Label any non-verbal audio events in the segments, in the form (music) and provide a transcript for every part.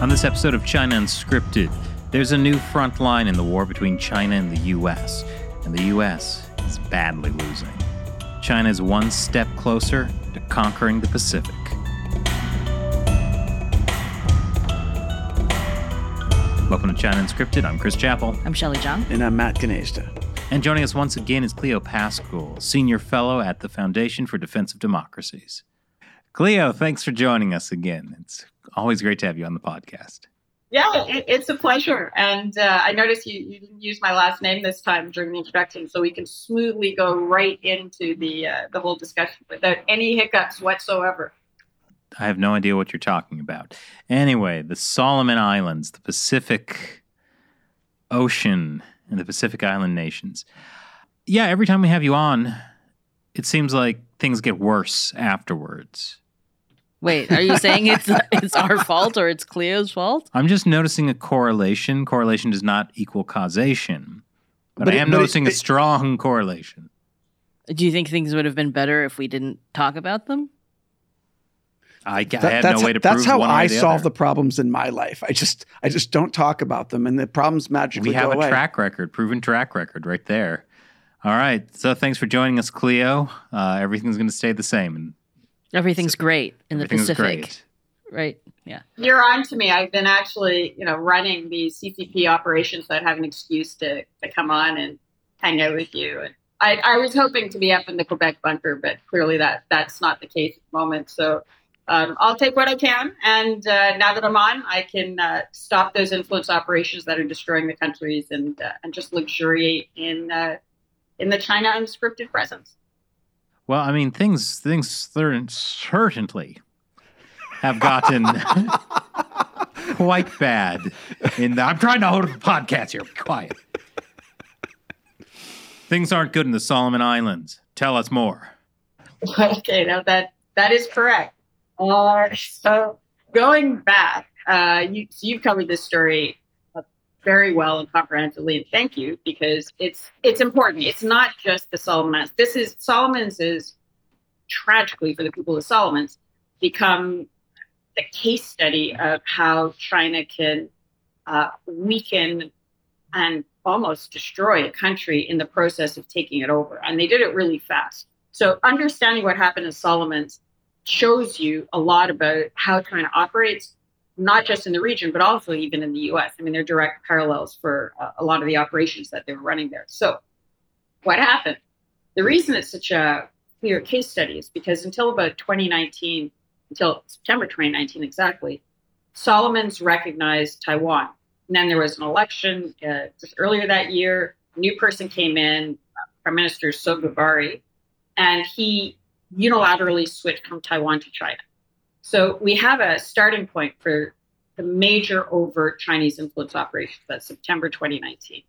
On this episode of China Unscripted, there's a new front line in the war between China and the US, and the US is badly losing. China is one step closer to conquering the Pacific. Welcome to China Unscripted. I'm Chris Chappell. I'm Shelley Zhang. And I'm Matt Gnazda. And joining us once again is Cleo Paskal, Senior Fellow at the Foundation for Defense of Democracies. Cleo, thanks for joining us again. It's always great to have you on the podcast. Yeah, it, it's a pleasure. And uh, I noticed you, you didn't use my last name this time during the introduction, so we can smoothly go right into the uh, the whole discussion without any hiccups whatsoever. I have no idea what you're talking about. Anyway, the Solomon Islands, the Pacific Ocean, and the Pacific Island nations. Yeah, every time we have you on, it seems like things get worse afterwards. Wait, are you saying it's (laughs) it's our fault or it's Cleo's fault? I'm just noticing a correlation. Correlation does not equal causation, but, But I it- am but it- noticing a it- strong correlation. Do you think things would have been better if we didn't talk about them? I, I That- have that's no way to that's prove how one way or I the solve other. the problems in my life. I just I just don't talk about them, and the problems magically We have go a away. track record, proven track record right there. All right. So thanks for joining us, Cleo. Uh, everything's going to stay the same. And Everything's great in the Pacific, great. right? Yeah. You're on to me. I've been actually, you know, running these CCP operations that have an excuse to, to come on and hang out with you. And I, I was hoping to be up in the Quebec bunker, but clearly that that's not the case at the moment. So um, I'll take what I can. And uh, now that I'm on, I can uh, stop those influence operations that are destroying the countries and uh, and just luxuriate in uh, in the China unscripted presence. Well, I mean, things things certainly have gotten (laughs) quite bad. In the, I'm trying to hold the podcast here. Be quiet. Things aren't good in the Solomon Islands. Tell us more. Okay, now that that is correct. Uh, so going back, uh, you so you've covered this story very well and comprehensively, and thank you because it's it's important. It's not just the Solomons. This is Solomons is tragically for the people of Solomons become the case study of how China can uh, weaken and almost destroy a country in the process of taking it over, and they did it really fast. So understanding what happened in Solomon's shows you a lot about how China operates, not just in the region, but also even in the U.S. I mean, they're direct parallels for uh, a lot of the operations that they were running there. So what happened? The reason it's such a clear case study is because until about 2019, until September 2019 exactly, Solomon's recognized Taiwan. And then there was an election uh, just earlier that year. New person came in, Prime Minister Sogavare, and he unilaterally switched from Taiwan to China. So we have a starting point for the major overt Chinese influence operations. That's September 2019.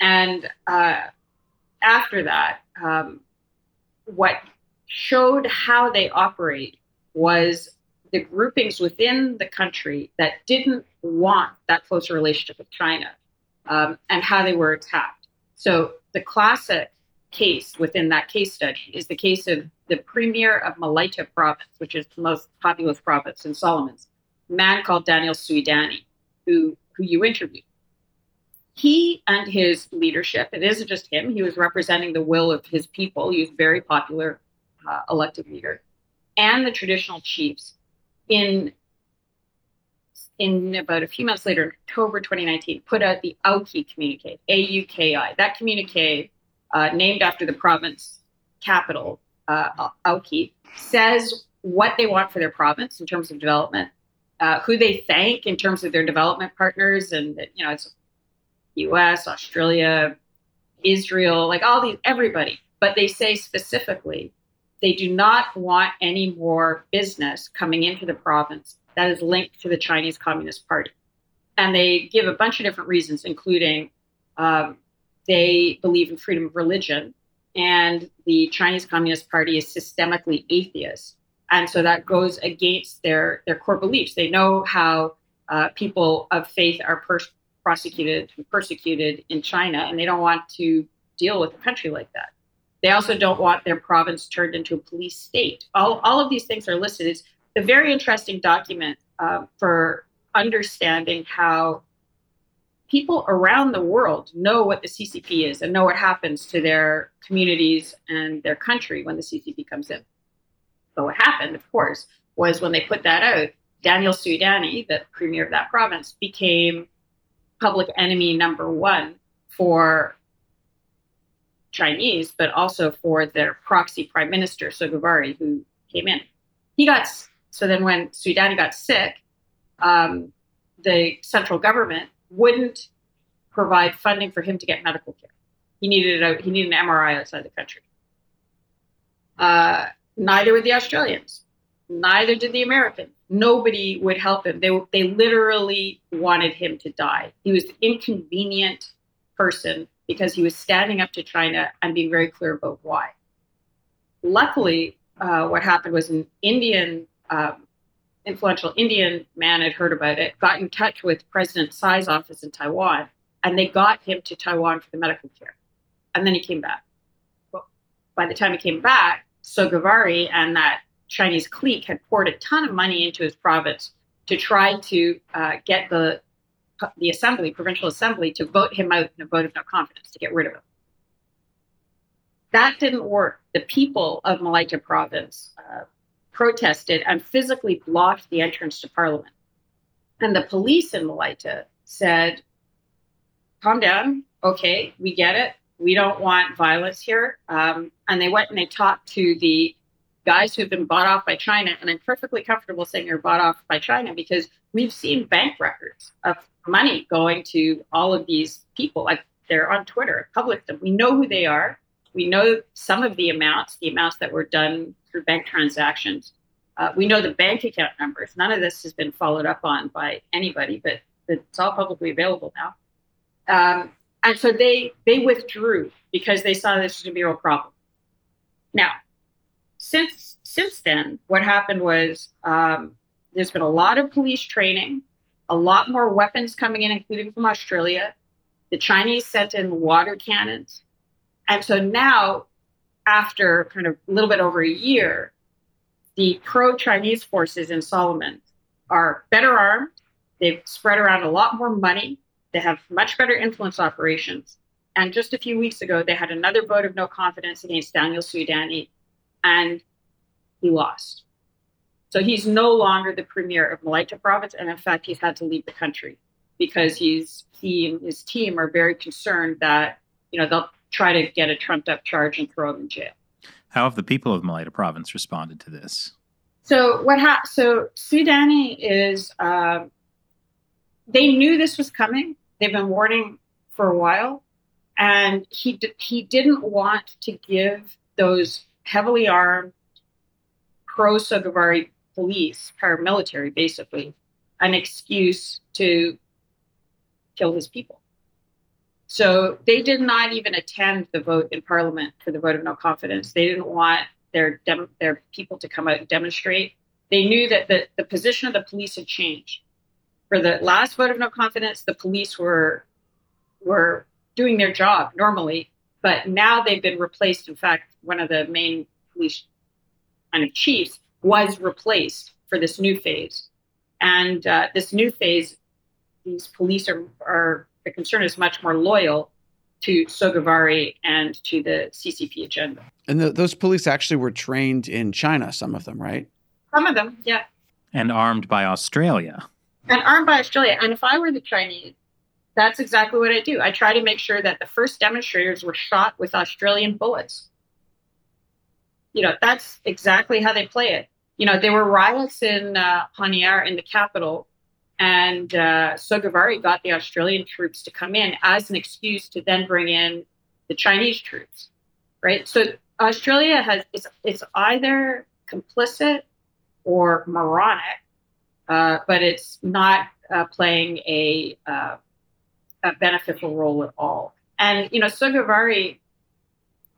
And uh, after that, um, what showed how they operate was the groupings within the country that didn't want that closer relationship with China um, and how they were attacked. So the classic case within that case study is the case of the premier of Malaita province, which is the most populous province in Solomons, man called Daniel Suidani, who, who you interviewed. He and his leadership, it isn't just him, he was representing the will of his people. He was very popular uh, elected leader, and the traditional chiefs in in about a few months later, October 2019, put out the AUKI communique, A-U-K-I. That communique, uh, named after the province capital, uh, AUKI, says what they want for their province in terms of development, uh, who they thank in terms of their development partners, and you know, it's U.S., Australia, Israel, like all these, everybody. But they say specifically they do not want any more business coming into the province that is linked to the Chinese Communist Party. And they give a bunch of different reasons, including um, they believe in freedom of religion, and the Chinese Communist Party is systemically atheist. And so that goes against their, their core beliefs. They know how uh, people of faith are pers- prosecuted and persecuted in China, and they don't want to deal with a country like that. They also don't want their province turned into a police state. All, all of these things are listed. It's a very interesting document uh, for understanding how people around the world know what the CCP is and know what happens to their communities and their country when the CCP comes in. But what happened, of course, was when they put that out, Daniel Suidani, the premier of that province, became public enemy number one for Chinese, but also for their proxy prime minister, Sogavare, who came in. He got so then when Suidani got sick, um, the central government wouldn't provide funding for him to get medical care. He needed a, he needed an MRI outside the country. Uh, neither would the Australians. Neither did the Americans. Nobody would help him. They they literally wanted him to die. He was an inconvenient person because he was standing up to China and being very clear about why. Luckily, uh, what happened was an Indian, um, influential Indian man had heard about it, got in touch with President Tsai's office in Taiwan, and they got him to Taiwan for the medical care. And then he came back. Well, by the time he came back, So Sogavare and that Chinese clique had poured a ton of money into his province to try to uh, get the the assembly, provincial assembly, to vote him out in a vote of no confidence to get rid of him. That didn't work. The people of Malaita province uh, protested and physically blocked the entrance to parliament. And the police in Malaita said, calm down. Okay, we get it. We don't want violence here. Um, and they went and they talked to the guys who've been bought off by China. And I'm perfectly comfortable saying they're bought off by China because we've seen bank records of money going to all of these people. Like they're on Twitter, public them. We know who they are. We know some of the amounts, the amounts that were done through bank transactions. Uh, we know the bank account numbers. None of this has been followed up on by anybody, but it's all publicly available now. Um, and so they they withdrew because they saw this was going to be a real problem. Now, since since then, what happened was um, there's been a lot of police training, a lot more weapons coming in, including from Australia. The Chinese sent in water cannons. And so now, after kind of a little bit over a year, the pro Chinese forces in Solomon are better armed. They've spread around a lot more money. They have much better influence operations. And just a few weeks ago, they had another vote of no confidence against Daniel Suidani, and he lost. So he's no longer the premier of Malaita province, and in fact, he's had to leave the country because he's he and his team are very concerned that you know they'll try to get a trumped up charge and throw him in jail. How have the people of Malaita province responded to this? So what ha- So Suidani is uh, they knew this was coming. They've been warning for a while, and he d- he didn't want to give those heavily armed pro Sogavare police, paramilitary, basically, an excuse to kill his people. So they did not even attend the vote in Parliament for the vote of no confidence. They didn't want their dem- their people to come out and demonstrate. They knew that the, the position of the police had changed. For the last vote of no confidence, the police were were doing their job normally, but now they've been replaced. In fact, one of the main police kind of chiefs was replaced for this new phase. And uh, this new phase, these police are, are, the concern is much more loyal to Sogavare and to the CCP agenda. And the, those police actually were trained in China, some of them, right? Some of them, yeah. And armed by Australia. And armed by Australia. And if I were the Chinese, that's exactly what I do. I try to make sure that the first demonstrators were shot with Australian bullets. You know, that's exactly how they play it you know, there were riots in uh, Honiara in the capital, and uh, Sogavare got the Australian troops to come in as an excuse to then bring in the Chinese troops, right? So Australia has it's, it's either complicit or moronic, uh, but it's not uh, playing a, uh, a beneficial role at all. And you know, Sogavare,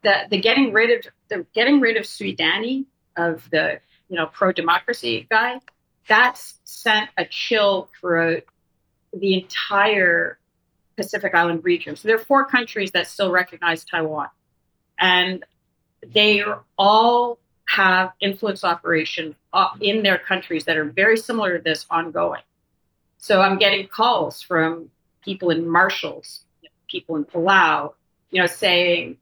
the the getting rid of the getting rid of Suidani of the you know, pro democracy guy, that's sent a chill throughout the entire Pacific Island region. So there are four countries that still recognize Taiwan. And they all have influence operations uh, in their countries that are very similar to this ongoing. So I'm getting calls from people in Marshalls, people in Palau, you know, saying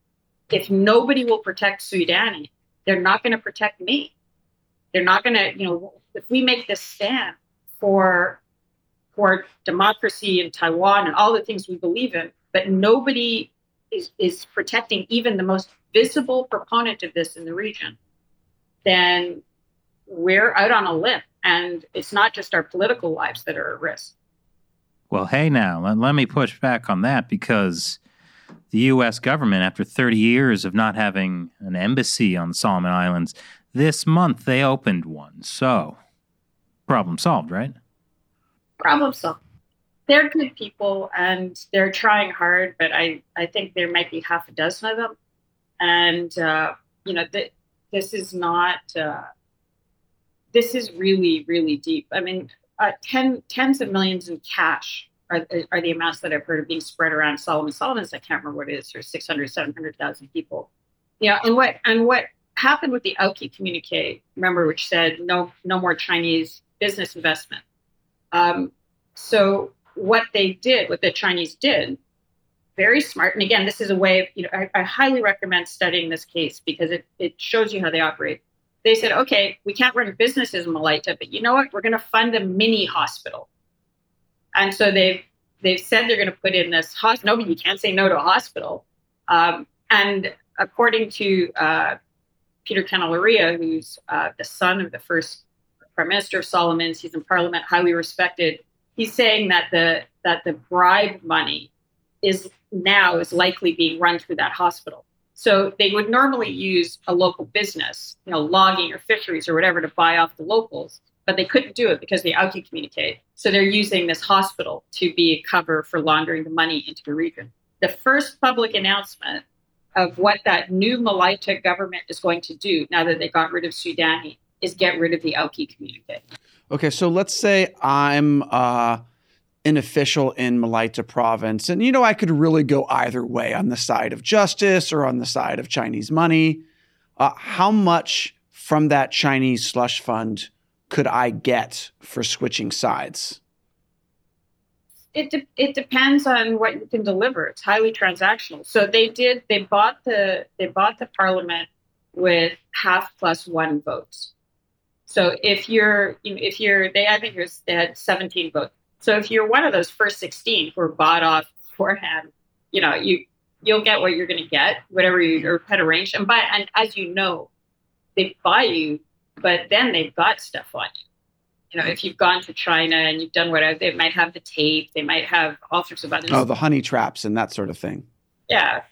if nobody will protect Suidani, they're not going to protect me. They're not going to, you know, if we make this stand for for democracy in Taiwan and all the things we believe in, but nobody is, is protecting even the most visible proponent of this in the region, then we're out on a limb. And it's not just our political lives that are at risk. Well, hey, now, let, let me push back on that because the U.S. government, after 30 years of not having an embassy on Solomon Islands, this month they opened one. So, problem solved, right? Problem solved. They're good people and they're trying hard, but I, I think there might be half a dozen of them. And, uh, you know, th- this is not. Uh, this is really, really deep. I mean, uh, ten, tens of millions in cash are, are the amounts that I've heard of being spread around Solomon. Solomon's, I can't remember what it is, or 600, 700,000 people. Yeah, and what and what happened with the Auki communique, remember, which said no no more Chinese business investment. Um, so what they did, what the Chinese did, very smart. And again, this is a way of, you know, I, I highly recommend studying this case because it, it shows you how they operate they said, okay, we can't run businesses in Malaita, but you know what? We're going to fund a mini hospital. And so they've they've said they're going to put in this hospital. Nobody, you can't say no to a hospital. Um, and according to uh, Peter Kenilorea, who's uh, the son of the first prime minister of Solomons, he's in parliament, highly respected. He's saying that the that the bribe money is now is likely being run through that hospital. So they would normally use a local business, you know, logging or fisheries or whatever to buy off the locals, but they couldn't do it because they Auki communique. So they're using this hospital to be a cover for laundering the money into the region. The first public announcement of what that new Malaita government is going to do now that they got rid of Suidani is get rid of the Auki communique. Okay, so let's say I'm uh, an official in Malaita province. And, you know, I could really go either way on the side of justice or on the side of Chinese money. Uh, how much from that Chinese slush fund could I get for switching sides? It, de- it depends on what you can deliver. It's highly transactional. So they did. They bought the they bought the parliament with half plus one votes. So if you're if you're they I think they had 17 votes. So if you're one of those first 16 who are bought off beforehand, you know, you you'll get what you're going to get, whatever you or pet arrange. And by and as you know, they buy you, but then they've got stuff on you. You know, if you've gone to China and you've done whatever, they might have the tape, they might have all sorts of other. Oh, the honey traps and that sort of thing. Yeah,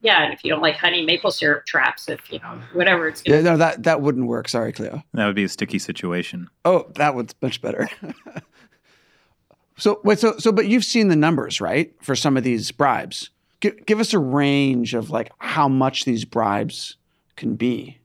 yeah. And if you don't like honey, maple syrup traps, if you know whatever it's. Yeah, no, that that wouldn't work. Sorry, Cleo. That would be a sticky situation. Oh, that was much better. (laughs) So wait, so so but you've seen the numbers, right, for some of these bribes. Give, give us a range of like how much these bribes can be.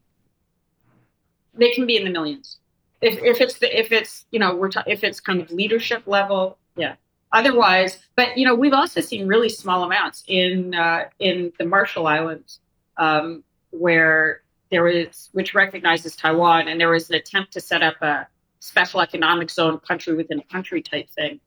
They can be in the millions. If, if it's the, if it's you know we're ta- if it's kind of leadership level, yeah. Otherwise, but you know we've also seen really small amounts in uh, in the Marshall Islands um, where there was which recognizes Taiwan, and there was an attempt to set up a special economic zone, country within a country type thing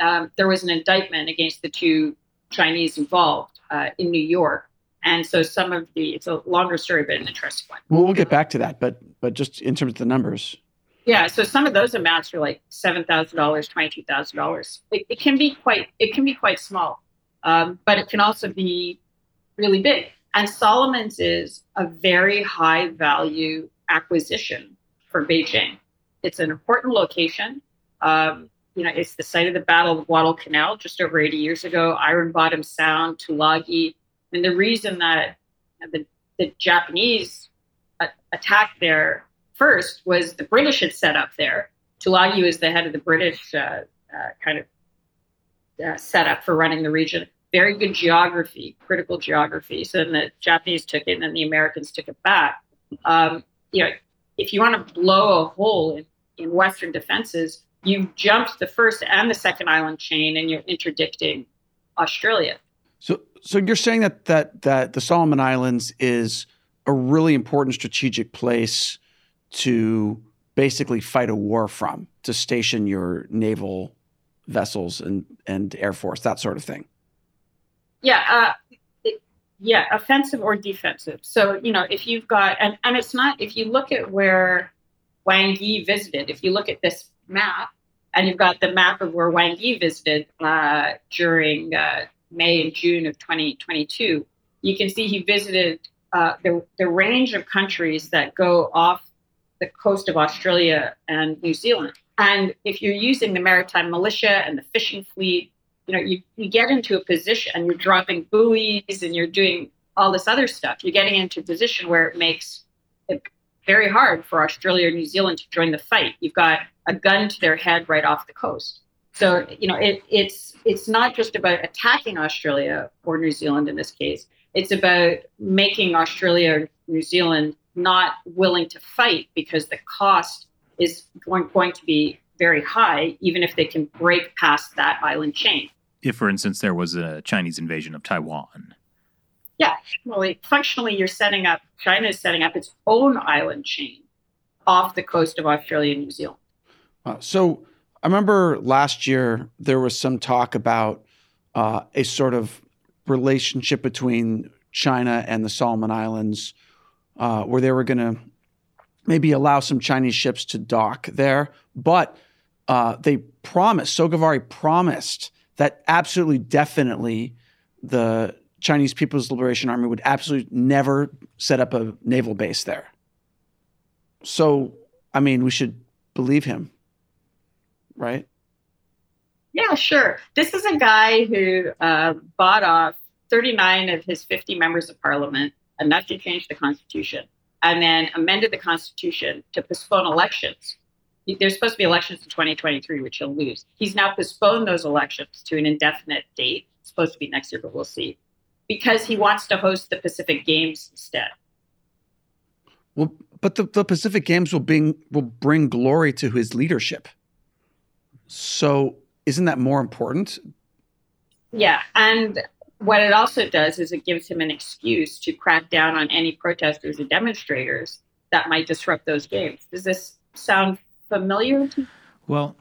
um, there was an indictment against the two Chinese involved uh, in New York. And so some of the it's a longer story, but an interesting one. Well, we'll get back to that, but but just in terms of the numbers. Yeah, so some of those amounts are like seven thousand dollars, twenty two thousand dollars. It can be quite it can be quite small, um, but it can also be really big. And Solomon's is a very high value acquisition for Beijing. It's an important location. Um, you know, it's the site of the Battle of Guadalcanal just over 80 years ago, Iron Bottom Sound, Tulagi. And the reason that the, the Japanese attacked there first was the British had set up there. Tulagi was the head of the British uh, uh, kind of uh, setup for running the region. Very good geography, critical geography. So then the Japanese took it, and then the Americans took it back. Um, you know, if you want to blow a hole in, in Western defenses, you've jumped the first and the second island chain and you're interdicting Australia. So so you're saying that that that the Solomon Islands is a really important strategic place to basically fight a war from, to station your naval vessels and and air force, that sort of thing. Yeah, uh, yeah, offensive or defensive. So you know, if you've got and and it's not if you look at where Wang Yi visited, if you look at this map, and you've got the map of where Wang Yi visited uh, during uh, May and June of 2022, you can see he visited uh, the, the range of countries that go off the coast of Australia and New Zealand. And if you're using the maritime militia and the fishing fleet, you know, you, you get into a position and you're dropping buoys and you're doing all this other stuff. You're getting into a position where it makes it very hard for Australia or New Zealand to join the fight. You've got a gun to their head right off the coast. So you know it, it's it's not just about attacking Australia or New Zealand in this case. It's about making Australia or New Zealand not willing to fight because the cost is going, going to be very high, even if they can break past that island chain. If, for instance, there was a Chinese invasion of Taiwan. Yeah, well, functionally, you're setting up, China is setting up its own island chain off the coast of Australia and New Zealand. Uh, so I remember last year there was some talk about uh, a sort of relationship between China and the Solomon Islands, uh, where they were going to maybe allow some Chinese ships to dock there, but uh, they promised Sogavare promised that absolutely definitely the Chinese People's Liberation Army would absolutely never set up a naval base there. So, I mean, we should believe him right? Yeah, sure. This is a guy who uh, bought off 39 of his 50 members of parliament, enough to change the constitution, and then amended the constitution to postpone elections. There's supposed to be elections in 2023, which he'll lose. He's now postponed those elections to an indefinite date. It's supposed to be next year, but we'll see. Because he wants to host the Pacific Games instead. Well, but the, the Pacific Games will bring will bring glory to his leadership. So, isn't that more important? Yeah. And what it also does is it gives him an excuse to crack down on any protesters or demonstrators that might disrupt those games. Does this sound familiar to well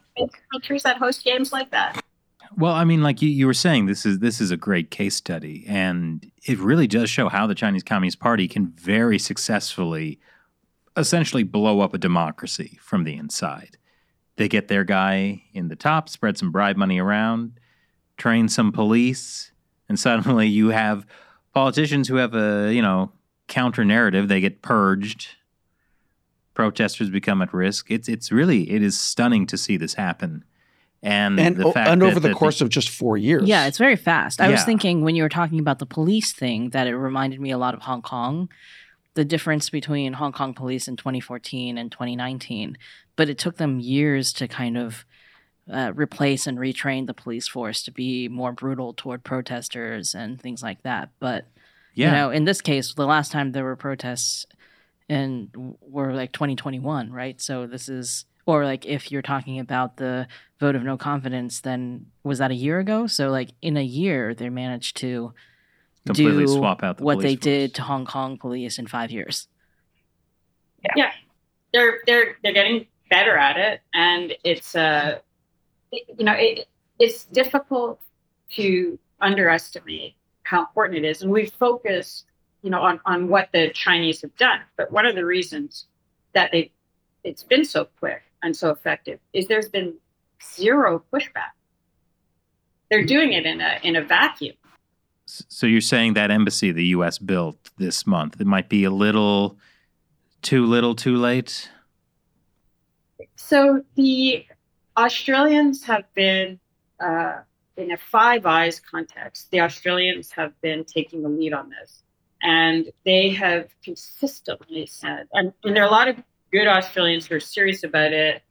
countries that host games like that? Well, I mean, like you, you were saying, this is this is a great case study, and it really does show how the Chinese Communist Party can very successfully, essentially, blow up a democracy from the inside. They get their guy in the top, spread some bribe money around, train some police, and suddenly you have politicians who have a, you know, counter narrative. They get purged. Protesters become at risk. It's it's really it is stunning to see this happen. And, and, the fact and that, over the that course of just four years. Yeah, it's very fast. I was thinking when you were talking about the police thing that it reminded me a lot of Hong Kong, the difference between Hong Kong police in 2014 and 2019. But it took them years to kind of uh, replace and retrain the police force to be more brutal toward protesters and things like that. But yeah, you know, in this case, the last time there were protests and were like 2021, right? So this is or like if you're talking about the vote of no confidence, then was that a year ago? So like in a year, they managed to completely do swap out the what they police did to Hong Kong police in five years. Yeah, they're they're they're getting better at it, and it's uh, it- you know, it, it's difficult to underestimate how important it is, and we focus, you know, on on what the Chinese have done. But one of the reasons that they it's been so quick and so effective is there's been zero pushback. They're doing it in a in a vacuum. So you're saying that embassy the U.S. built this month it might be a little too little, too late. So the Australians have been, uh, in a Five Eyes context, the Australians have been taking the lead on this. And they have consistently said, and, and there are a lot of good Australians who are serious about it,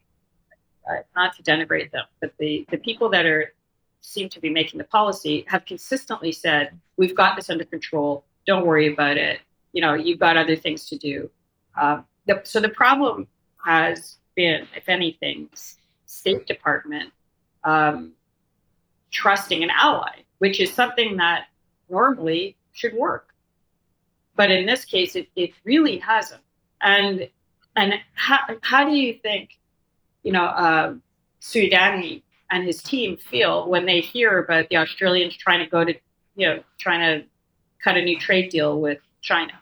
uh, not to denigrate them, but the, the people that are seem to be making the policy have consistently said, we've got this under control. Don't worry about it. You know, you've got other things to do. Uh, the, so the problem has been, if anything, State Department um, trusting an ally, which is something that normally should work. But in this case, it, it really hasn't. And and how, how do you think, you know, uh, Suidani and his team feel when they hear about the Australians trying to go to, you know, trying to cut a new trade deal with China.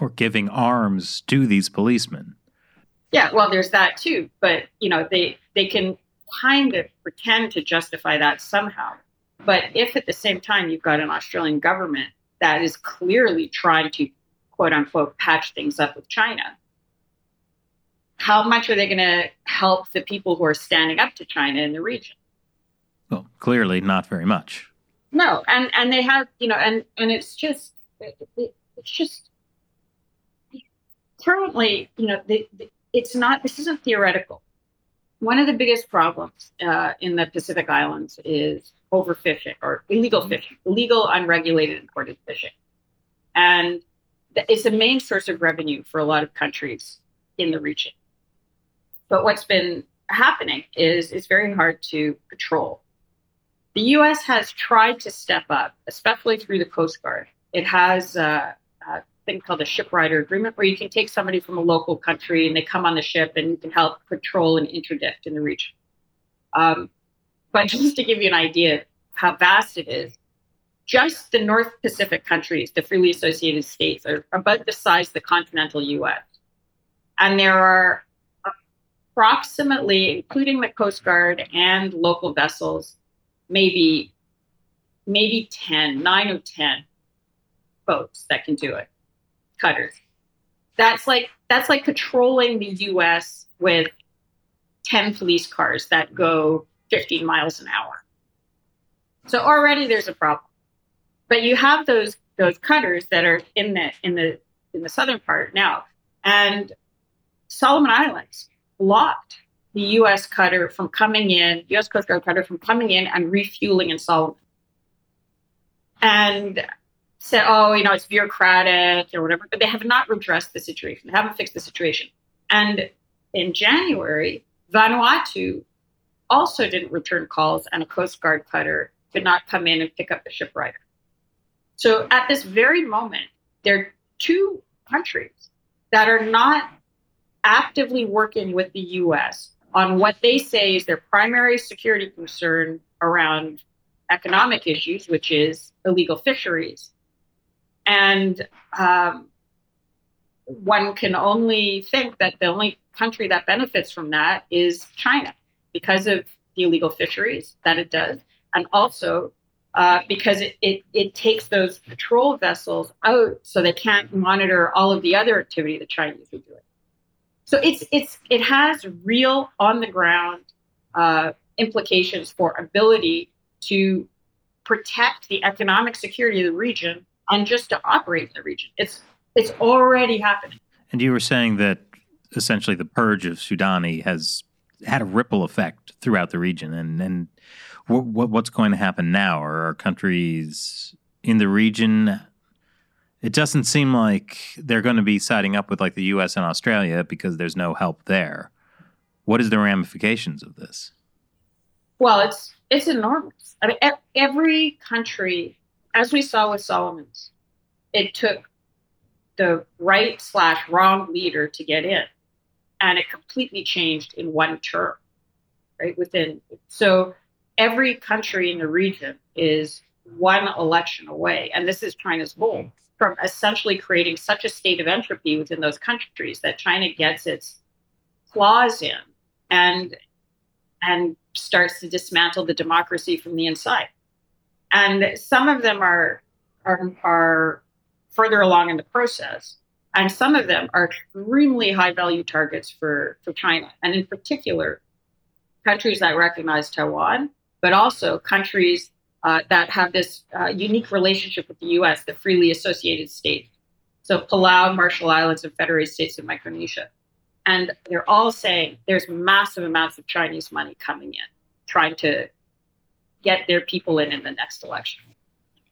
Or giving arms to these policemen. Yeah, well, there's that too. But, you know, they, they can kind of pretend to justify that somehow. But if at the same time you've got an Australian government that is clearly trying to quote unquote patch things up with China, how much are they going to help the people who are standing up to China in the region? Well, clearly not very much. No, and and they have you know, and and it's just it, it, it's just currently you know the, the, it's not this isn't theoretical. One of the biggest problems uh, in the Pacific Islands is overfishing or illegal fishing, illegal unregulated imported fishing, and it's a main source of revenue for a lot of countries in the region. But what's been happening is it's very hard to patrol. The U.S. has tried to step up, especially through the Coast Guard. It has a thing called a ship rider agreement where you can take somebody from a local country and they come on the ship and you can help patrol and interdict in the region. Um, but (laughs) just to give you an idea of how vast it is, just the North Pacific countries, the freely associated states, are about the size of the continental US. And there are approximately, including the Coast Guard and local vessels, maybe maybe 10, nine or 10 boats that can do it, cutters. That's like that's like patrolling the US with 10 police cars that go 15 miles an hour. So already there's a problem. But you have those those cutters that are in the in the in the southern part now. And Solomon Islands blocked the U.S. cutter from coming in, U.S. Coast Guard cutter from coming in and refueling in Solomon. And said, oh, you know, it's bureaucratic or whatever, but they have not redressed the situation. They haven't fixed the situation. And in January, Vanuatu also didn't return calls, and a Coast Guard cutter could not come in and pick up the ship rider. So at this very moment, there are two countries that are not actively working with the US on what they say is their primary security concern around economic issues, which is illegal fisheries. And um, one can only think that the only country that benefits from that is China because of the illegal fisheries that it does, and also uh, because it, it, it takes those patrol vessels out so they can't monitor all of the other activity the Chinese are doing. So it's it's it has real on the ground uh, implications for ability to protect the economic security of the region and just to operate in the region. It's it's already happening. And you were saying that essentially the purge of Suidani has had a ripple effect throughout the region, and and what, what's going to happen now? Are our countries in the region it doesn't seem like they're going to be siding up with like the U.S. and Australia because there's no help there. What is the ramifications of this? Well, it's it's enormous. I mean, every country, as we saw with Solomon's, it took the right slash wrong leader to get in, and it completely changed in one term, right? Within so every country in the region is one election away, and this is China's goal from essentially creating such a state of entropy within those countries that China gets its claws in and and starts to dismantle the democracy from the inside. And some of them are are, are further along in the process, and some of them are extremely high value targets for, for China, and in particular, countries that recognize Taiwan, but also countries uh, that have this uh, unique relationship with the U.S., the freely associated states. So Palau, Marshall Islands, and Federated States of Micronesia. And they're all saying there's massive amounts of Chinese money coming in, trying to get their people in in the next election.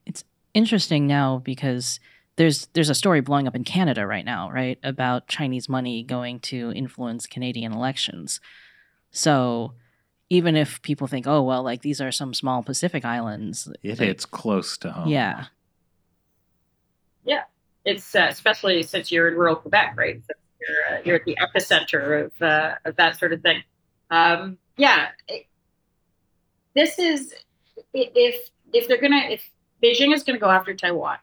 It's interesting now because there's there's a story blowing up in Canada right now, right, about Chinese money going to influence Canadian elections. So even if people think, oh well, like these are some small Pacific islands, it like, hits close to home. Yeah, yeah, it's uh, especially since you're in rural Quebec, right? So you're, uh, you're at the epicenter of uh, of that sort of thing. Um, yeah, it, this is if if they're gonna if Beijing is gonna go after Taiwan,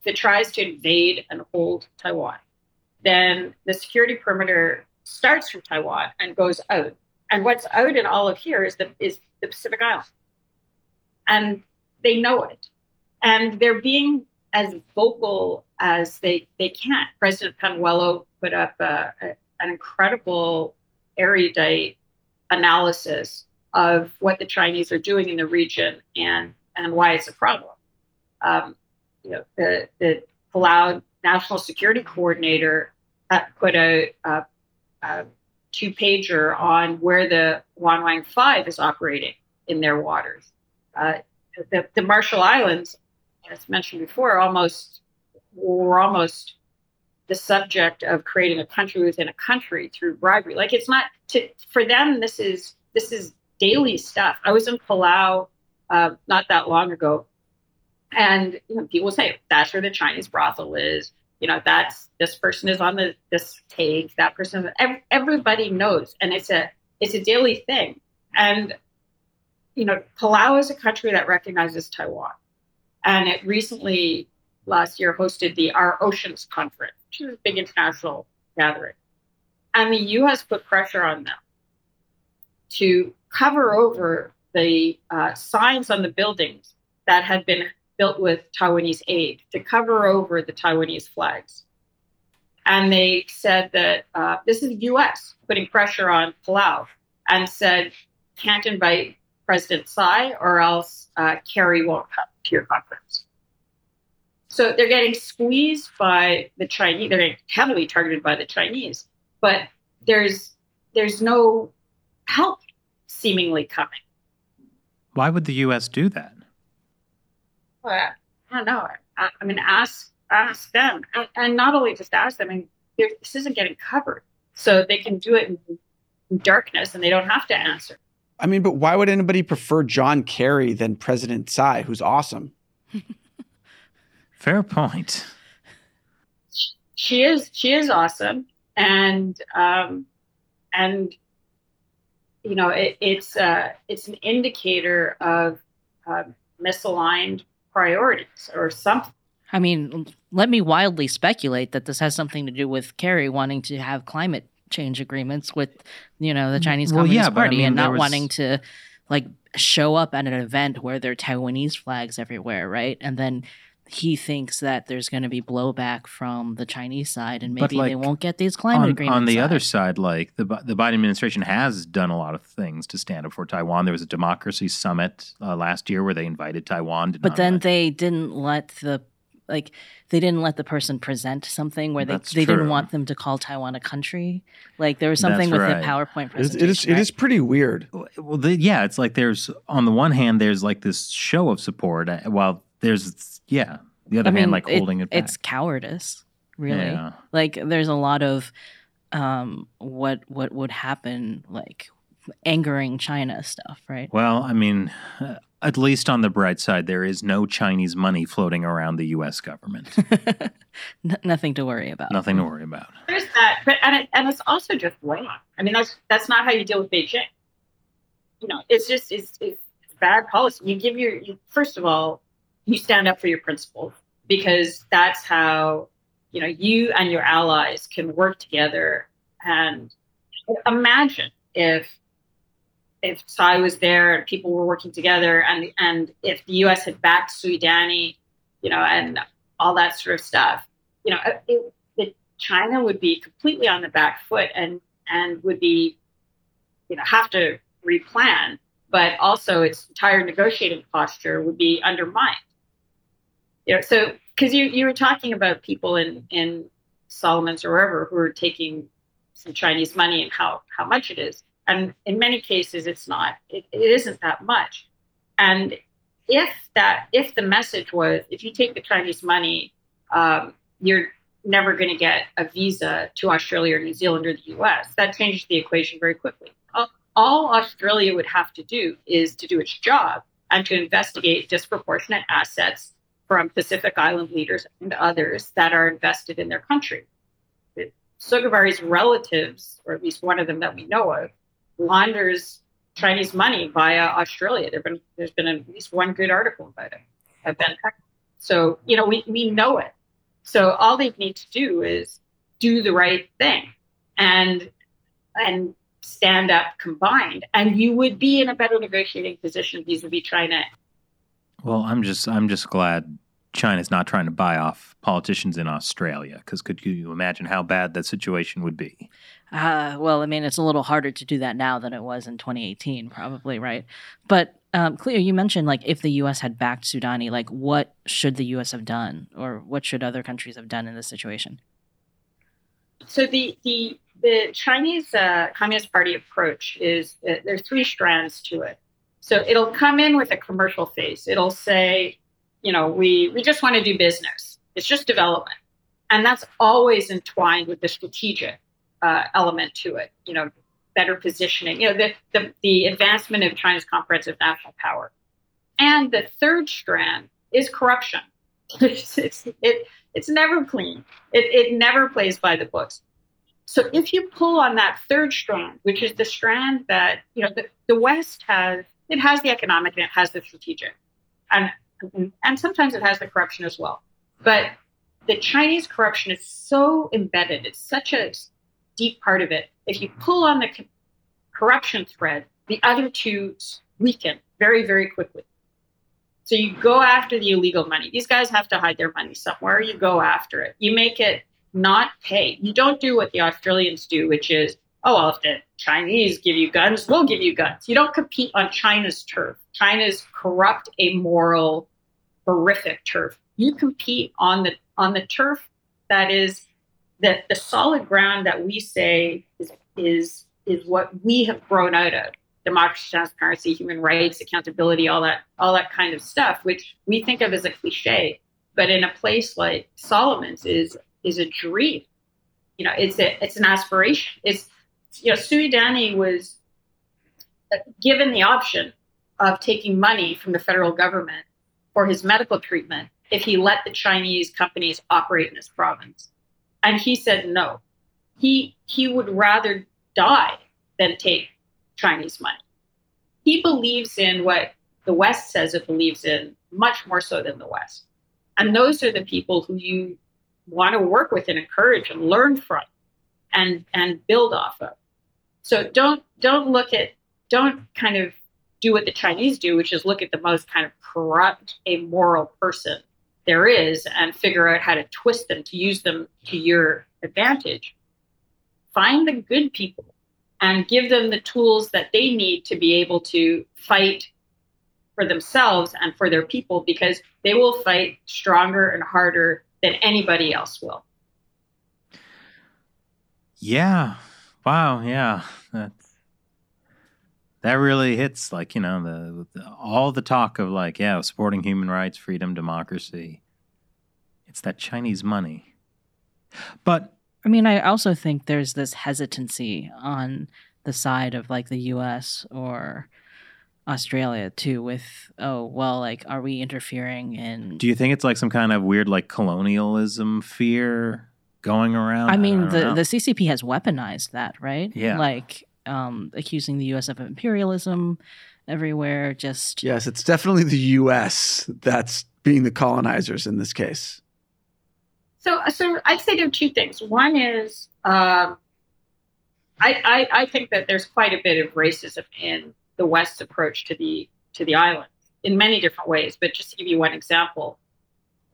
if it tries to invade and hold Taiwan, then the security perimeter starts from Taiwan and goes out. And what's out in all of here is the is the Pacific Island, and they know it, and they're being as vocal as they they can. President Panuelo put up a, a, an incredible erudite analysis of what the Chinese are doing in the region and and why it's a problem. Um, you know, the the Palau National Security Coordinator put a, a, a two pager on where the Yuan Wang Five is operating in their waters. Uh, the, the Marshall Islands, as mentioned before, almost were almost the subject of creating a country within a country through bribery. Like it's not to for them. This is this is daily stuff. I was in Palau uh, not that long ago, and you know, people say that's where the Chinese brothel is. You know, that's this person is on the this take. That person, everybody knows, and it's a it's a daily thing. And you know, Palau is a country that recognizes Taiwan, and it recently last year hosted the Our Oceans Conference, which is a big international gathering, and the U.S. put pressure on them to cover over the uh, signs on the buildings that had been built with Taiwanese aid, to cover over the Taiwanese flags. And they said that uh, this is the US putting pressure on Palau and said, can't invite President Tsai or else uh, Kerry won't come to your conference. So they're getting squeezed by the Chinese. They're getting heavily targeted by the Chinese, but there's there's no help seemingly coming. Why would the U.S. do that? Well, I don't know. I, I mean, ask ask them, and, and, not only just ask them. I mean, this isn't getting covered, so they can do it in, in darkness, and they don't have to answer. I mean, but why would anybody prefer John Kerry than President Tsai, who's awesome? (laughs) Fair point. She is. She is awesome, and um, and you know, it, it's uh, it's an indicator of uh, misaligned priorities or something. I mean, let me wildly speculate that this has something to do with Kerry wanting to have climate change agreements with, you know, the Chinese well, Communist yeah, Party I mean, and not was... wanting to like show up at an event where there are Taiwanese flags everywhere, right? And then he thinks that there's going to be blowback from the Chinese side, and maybe like, they won't get these climate on, agreements. On the other side, like the the Biden administration has done a lot of things to stand up for Taiwan. There was a democracy summit uh, last year where they invited Taiwan. but then they didn't let the like they didn't let the person present something where they, they true. didn't want them to call Taiwan a country. Like there was something That's with right. the PowerPoint presentation. It is, it is, right? it is pretty weird. Well, the, yeah, it's like there's on the one hand there's like this show of support uh, while there's yeah the other I mean, hand like holding it, it back. It's cowardice, really. Yeah. Like there's a lot of um what what would happen like angering China stuff, right? Well, I mean, uh, at least on the bright side, there is no Chinese money floating around the U.S. government. (laughs) N- nothing to worry about. Nothing to worry about. There's that, but and, it, and it's also just wrong. I mean, that's that's not how you deal with Beijing. You know, it's just it's, it's bad policy. You give your you, first of all, you stand up for your principles because that's how you know you and your allies can work together. And imagine if if Tsai was there and people were working together and and if the US had backed Suidani, you know, and all that sort of stuff, you know, it, it, China would be completely on the back foot and and would be, you know, have to replan, but also its entire negotiating posture would be undermined know, so because you you were talking about people in in Solomon's or wherever who are taking some Chinese money and how how much it is, and in many cases it's not it, it isn't that much, and if that if the message was if you take the Chinese money, um, you're never going to get a visa to Australia or New Zealand or the U.S. That changes the equation very quickly. All Australia would have to do is to do its job and to investigate disproportionate assets from Pacific Island leaders and others that are invested in their country. Sogavare's relatives, or at least one of them that we know of, launders Chinese money via Australia. There've been there's been at least one good article about it. So you know we we know it. So all they need to do is do the right thing and and stand up combined, and you would be in a better negotiating position vis-a-vis China. Well, I'm just I'm just glad China's not trying to buy off politicians in Australia because could you imagine how bad that situation would be? Uh, well, I mean, it's a little harder to do that now than it was in 2018, probably, right? But um, Cleo, you mentioned like if the U.S. had backed Suidani, like what should the U.S. have done, or what should other countries have done in this situation? So the the the Chinese uh, Communist Party approach is uh, there's three strands to it. So it'll come in with a commercial face. It'll say, you know, we we just want to do business. It's just development, and that's always entwined with the strategic uh, element to it. You know, better positioning. You know, the, the the advancement of China's comprehensive national power. And the third strand is corruption. (laughs) it's, it's, it, it's never clean. It, it never plays by the books. So if you pull on that third strand, which is the strand that you know the, the West has, it has the economic and it has the strategic, and and sometimes it has the corruption as well. But the Chinese corruption is so embedded; it's such a deep part of it. If you pull on the corruption thread, the other two weaken very, very quickly. So you go after the illegal money. These guys have to hide their money somewhere. You go after it. You make it not pay. You don't do what the Australians do, which is, oh, well, if the Chinese give you guns, we'll give you guns. You don't compete on China's turf. China's corrupt, amoral, horrific turf. You compete on the on the turf that is that the solid ground that we say is is is what we have grown out of democracy transparency human rights accountability all that all that kind of stuff which we think of as a cliche but in a place like solomon's is is a dream you know it's a it's an aspiration it's you know Suidani was uh, given the option of taking money from the federal government for his medical treatment if he let the chinese companies operate in his province and he said no. He he would rather die than take Chinese money. He believes in what the West says it believes in much more so than the West. And those are the people who you want to work with and encourage and learn from and and build off of. So don't don't look at don't kind of do what the Chinese do, which is look at the most kind of corrupt, amoral person there is and figure out how to twist them to use them to your advantage. Find the good people and give them the tools that they need to be able to fight for themselves and for their people because they will fight stronger and harder than anybody else will. Yeah. Wow. Yeah. That's that really hits like you know the, the, all the talk of like yeah supporting human rights freedom democracy it's that chinese money but i mean i also think there's this hesitancy on the side of like the us or australia too with oh well like are we interfering in do you think it's like some kind of weird like colonialism fear going around i mean I the, know. the ccp has weaponized that right yeah like um, accusing the U.S. of imperialism everywhere. Just yes, it's definitely the U.S. that's being the colonizers in this case. So, so I'd say there are two things. One is uh, I, I, I think that there's quite a bit of racism in the West's approach to the to the island in many different ways. But just to give you one example,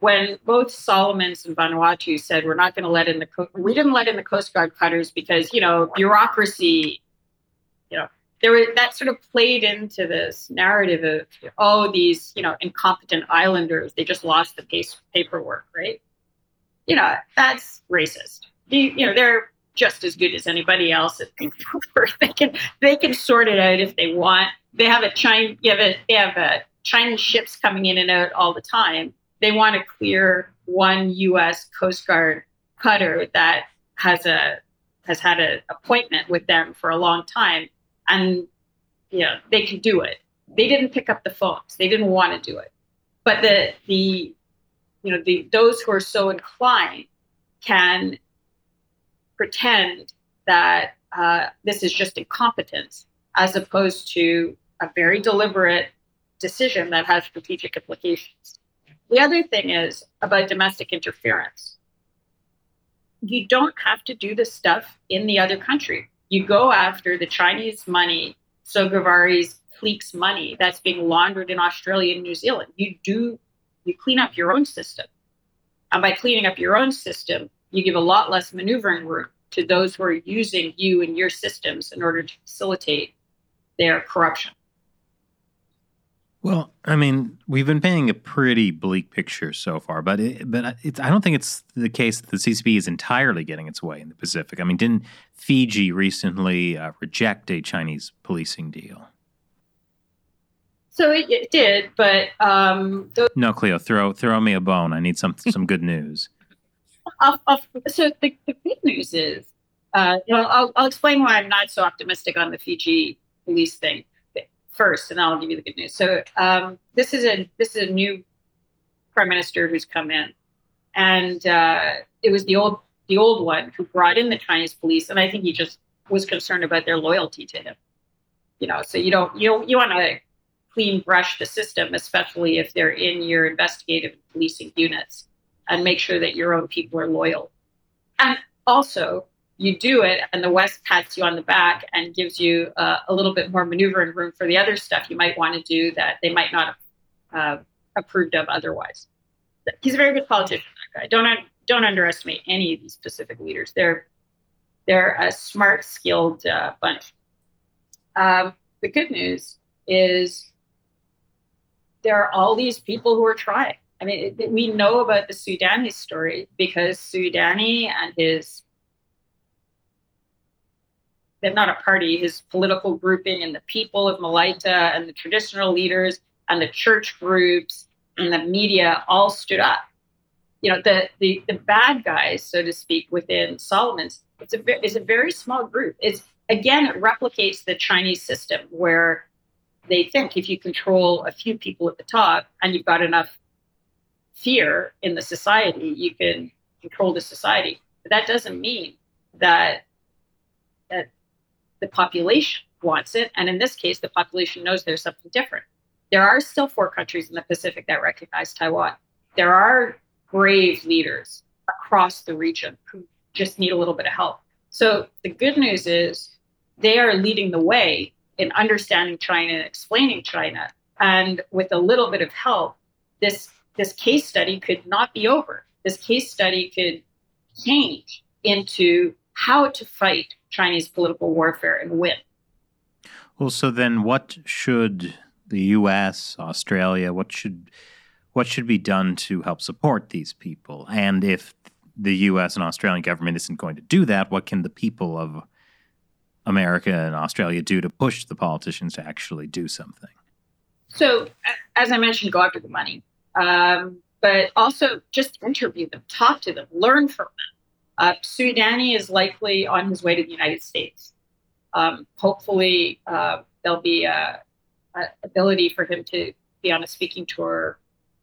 when both Solomons and Vanuatu said we're not going to let in the co- we didn't let in the Coast Guard cutters because you know bureaucracy you know, there was that sort of played into this narrative of oh these you know incompetent islanders they just lost the pace paperwork right? You know that's racist. You, you know they're just as good as anybody else at paperwork. (laughs) They can they can sort it out if they want. They have a China you have a, they have a Chinese ships coming in and out all the time they want to clear one U.S. Coast Guard cutter that has a has had an appointment with them for a long time and you know they can do it. They didn't pick up the phones. They didn't want to do it. But the the you know the those who are so inclined can pretend that uh, this is just incompetence as opposed to a very deliberate decision that has strategic implications. The other thing is about domestic interference. You don't have to do this stuff in the other country. You go after the Chinese money, So Sogavare's clique's money that's being laundered in Australia and New Zealand. You do, you clean up your own system. And by cleaning up your own system, you give a lot less maneuvering room to those who are using you and your systems in order to facilitate their corruption. Well, I mean, we've been painting a pretty bleak picture so far, but it, but it's I don't think it's the case that the CCP is entirely getting its way in the Pacific. I mean, didn't Fiji recently uh, reject a Chinese policing deal? So it, it did, but um, no, Cleo, throw throw me a bone. I need some (laughs) some good news. I'll, I'll, so the, the good news is, uh, you know, I'll, I'll explain why I'm not so optimistic on the Fiji police thing first, and then I'll give you the good news. So um, this is a this is a new prime minister who's come in, and uh, it was the old the old one who brought in the Chinese police, and I think he just was concerned about their loyalty to him. You know, so you don't you don't, you want to clean brush the system, especially if they're in your investigative policing units, and make sure that your own people are loyal. And also, you do it, and the West pats you on the back and gives you uh, a little bit more maneuvering room for the other stuff you might want to do that they might not have uh, approved of otherwise. He's a very good politician. Guy. Don't don't underestimate any of these Pacific leaders. They're they're a smart, skilled uh, bunch. Um, the good news is there are all these people who are trying. I mean, it, we know about the Suidani story because Suidani and his, not a party, his political grouping and the people of Malaita and the traditional leaders and the church groups and the media all stood up. You know, the, the, the bad guys, so to speak, within Solomon's, it's a, it's a very small group. It's, again, it replicates the Chinese system where they think if you control a few people at the top and you've got enough fear in the society, you can control the society. But that doesn't mean that the population wants it. And in this case, the population knows there's something different. There are still four countries in the Pacific that recognize Taiwan. There are brave leaders across the region who just need a little bit of help. So the good news is they are leading the way in understanding China and explaining China. And with a little bit of help, this this case study could not be over. This case study could change into how to fight Chinese political warfare and win. Well, so then what should the US, Australia, what should what should be done to help support these people? And if the US and Australian government isn't going to do that, what can the people of America and Australia do to push the politicians to actually do something? So, as I mentioned, go after the money, um, but also just interview them, talk to them, learn from them. Uh, Suidani is likely on his way to the United States. Um, hopefully, uh, there'll be a, a, ability for him to be on a speaking tour,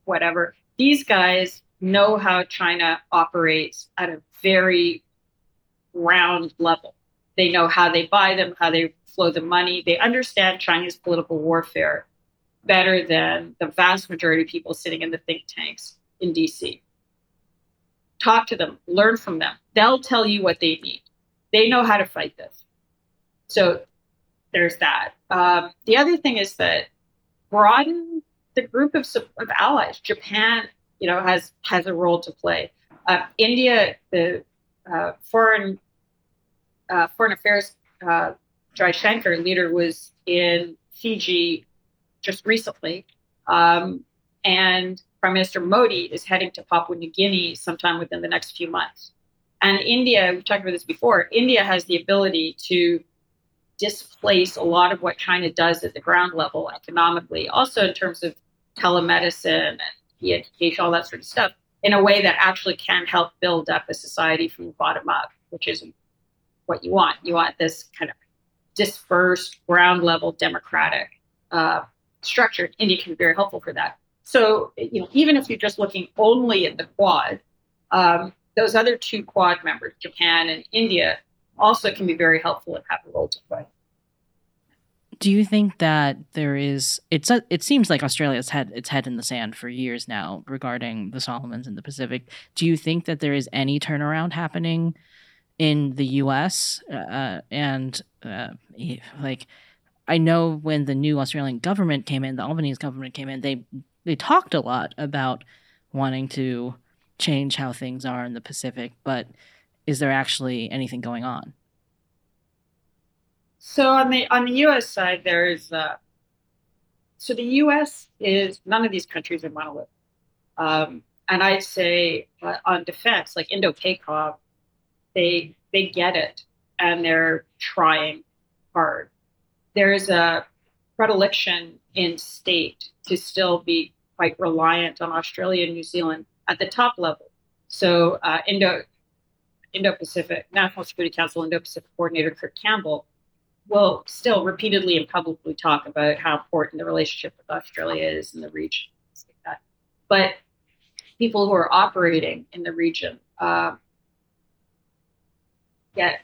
whatever. These guys know how China operates at a very round level. They know how they buy them, how they flow the money. They understand Chinese political warfare better than the vast majority of people sitting in the think tanks in DC. Talk to them, learn from them. They'll tell you what they need. They know how to fight this. So there's that. Um, the other thing is that broaden the group of, of allies. Japan, you know, has has a role to play. Uh, India, the uh, foreign uh, Foreign Affairs uh, Jaishankar leader was in Fiji just recently. Um, and Prime Minister Modi is heading to Papua New Guinea sometime within the next few months. And India, we've talked about this before, India has the ability to displace a lot of what China does at the ground level economically, also in terms of telemedicine and education, all that sort of stuff, in a way that actually can help build up a society from the bottom up, which is what you want. You want this kind of dispersed, ground level democratic uh, structure. India can be very helpful for that. So, you know, even if you're just looking only at the Quad, um, those other two Quad members, Japan and India, also can be very helpful and have a role to play. Do you think that there is? It's a, it seems like Australia's had its head in the sand for years now regarding the Solomons and the Pacific. Do you think that there is any turnaround happening in the U.S. Uh, and uh, like? I know when the new Australian government came in, the Albanese government came in, they they talked a lot about wanting to change how things are in the Pacific, but is there actually anything going on? So on the on the U.S. side, there is uh, so the U.S. is none of these countries are monolith, um, and I'd say uh, on defense, like Indo-PACOM, they they get it and they're trying hard. There's a predilection in state to still be quite reliant on Australia and New Zealand at the top level. So uh, Indo Indo-Pacific National Security Council Indo-Pacific Coordinator Kurt Campbell will still repeatedly and publicly talk about how important the relationship with Australia is in the region. But people who are operating in the region uh, get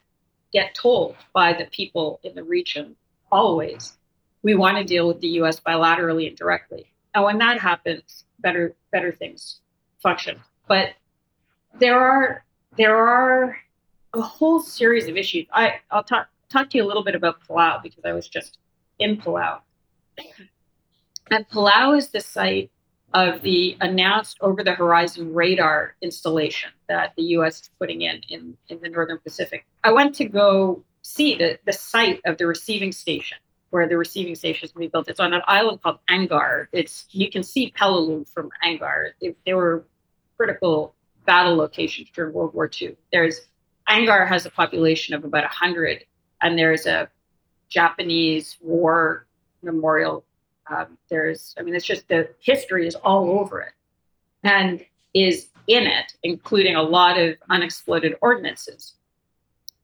get told by the people in the region always we want to deal with the U.S. bilaterally and directly. And when that happens, better better things function. But there are there are a whole series of issues. I I'll talk talk to you a little bit about Palau because I was just in Palau. And Palau is the site of the announced over the horizon radar installation that the US is putting in, in in the Northern Pacific. I went to go see the, the site of the receiving station where the receiving station is going to be built. It's on an island called Angaur. It's you can see Peleliu from Angaur. They, they were critical battle locations during World War II. There's Angaur has a population of about 100 and there's a Japanese war memorial. Um, there's, I mean, it's just the history is all over it and is in it, including a lot of unexploded ordinances.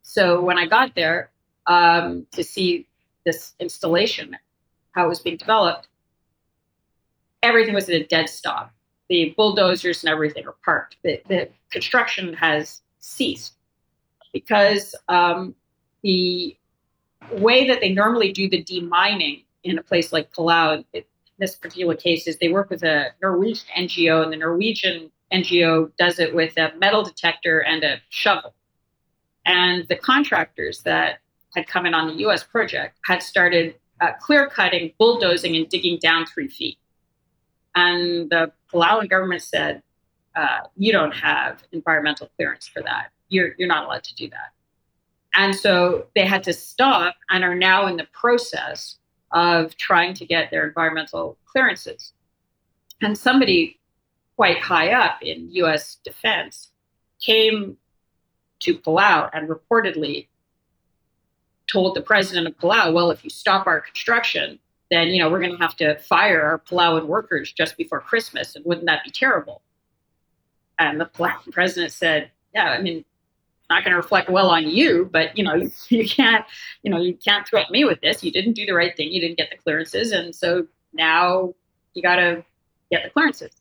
So when I got there um, to see this installation, how it was being developed, everything was at a dead stop. The bulldozers and everything are parked. The, the construction has ceased because um, the way that they normally do the demining in a place like Palau, in this particular case, is they work with a Norwegian NGO, and the Norwegian NGO does it with a metal detector and a shovel. And the contractors that had come in on the US project had started uh, clear cutting, bulldozing, and digging down three feet. And the Palauan government said, uh, You don't have environmental clearance for that. You're, you're not allowed to do that. And so they had to stop and are now in the process of trying to get their environmental clearances. And somebody quite high up in US defense came to Palau and reportedly told the president of Palau, well, if you stop our construction, then you know we're going to have to fire our Palauan workers just before Christmas, and wouldn't that be terrible? And the (laughs) president said, yeah, I mean, not going to reflect well on you, but you know, you, (laughs) you can't, you know, you can't threaten me with this. You didn't do the right thing. You didn't get the clearances, and so now you got to get the clearances.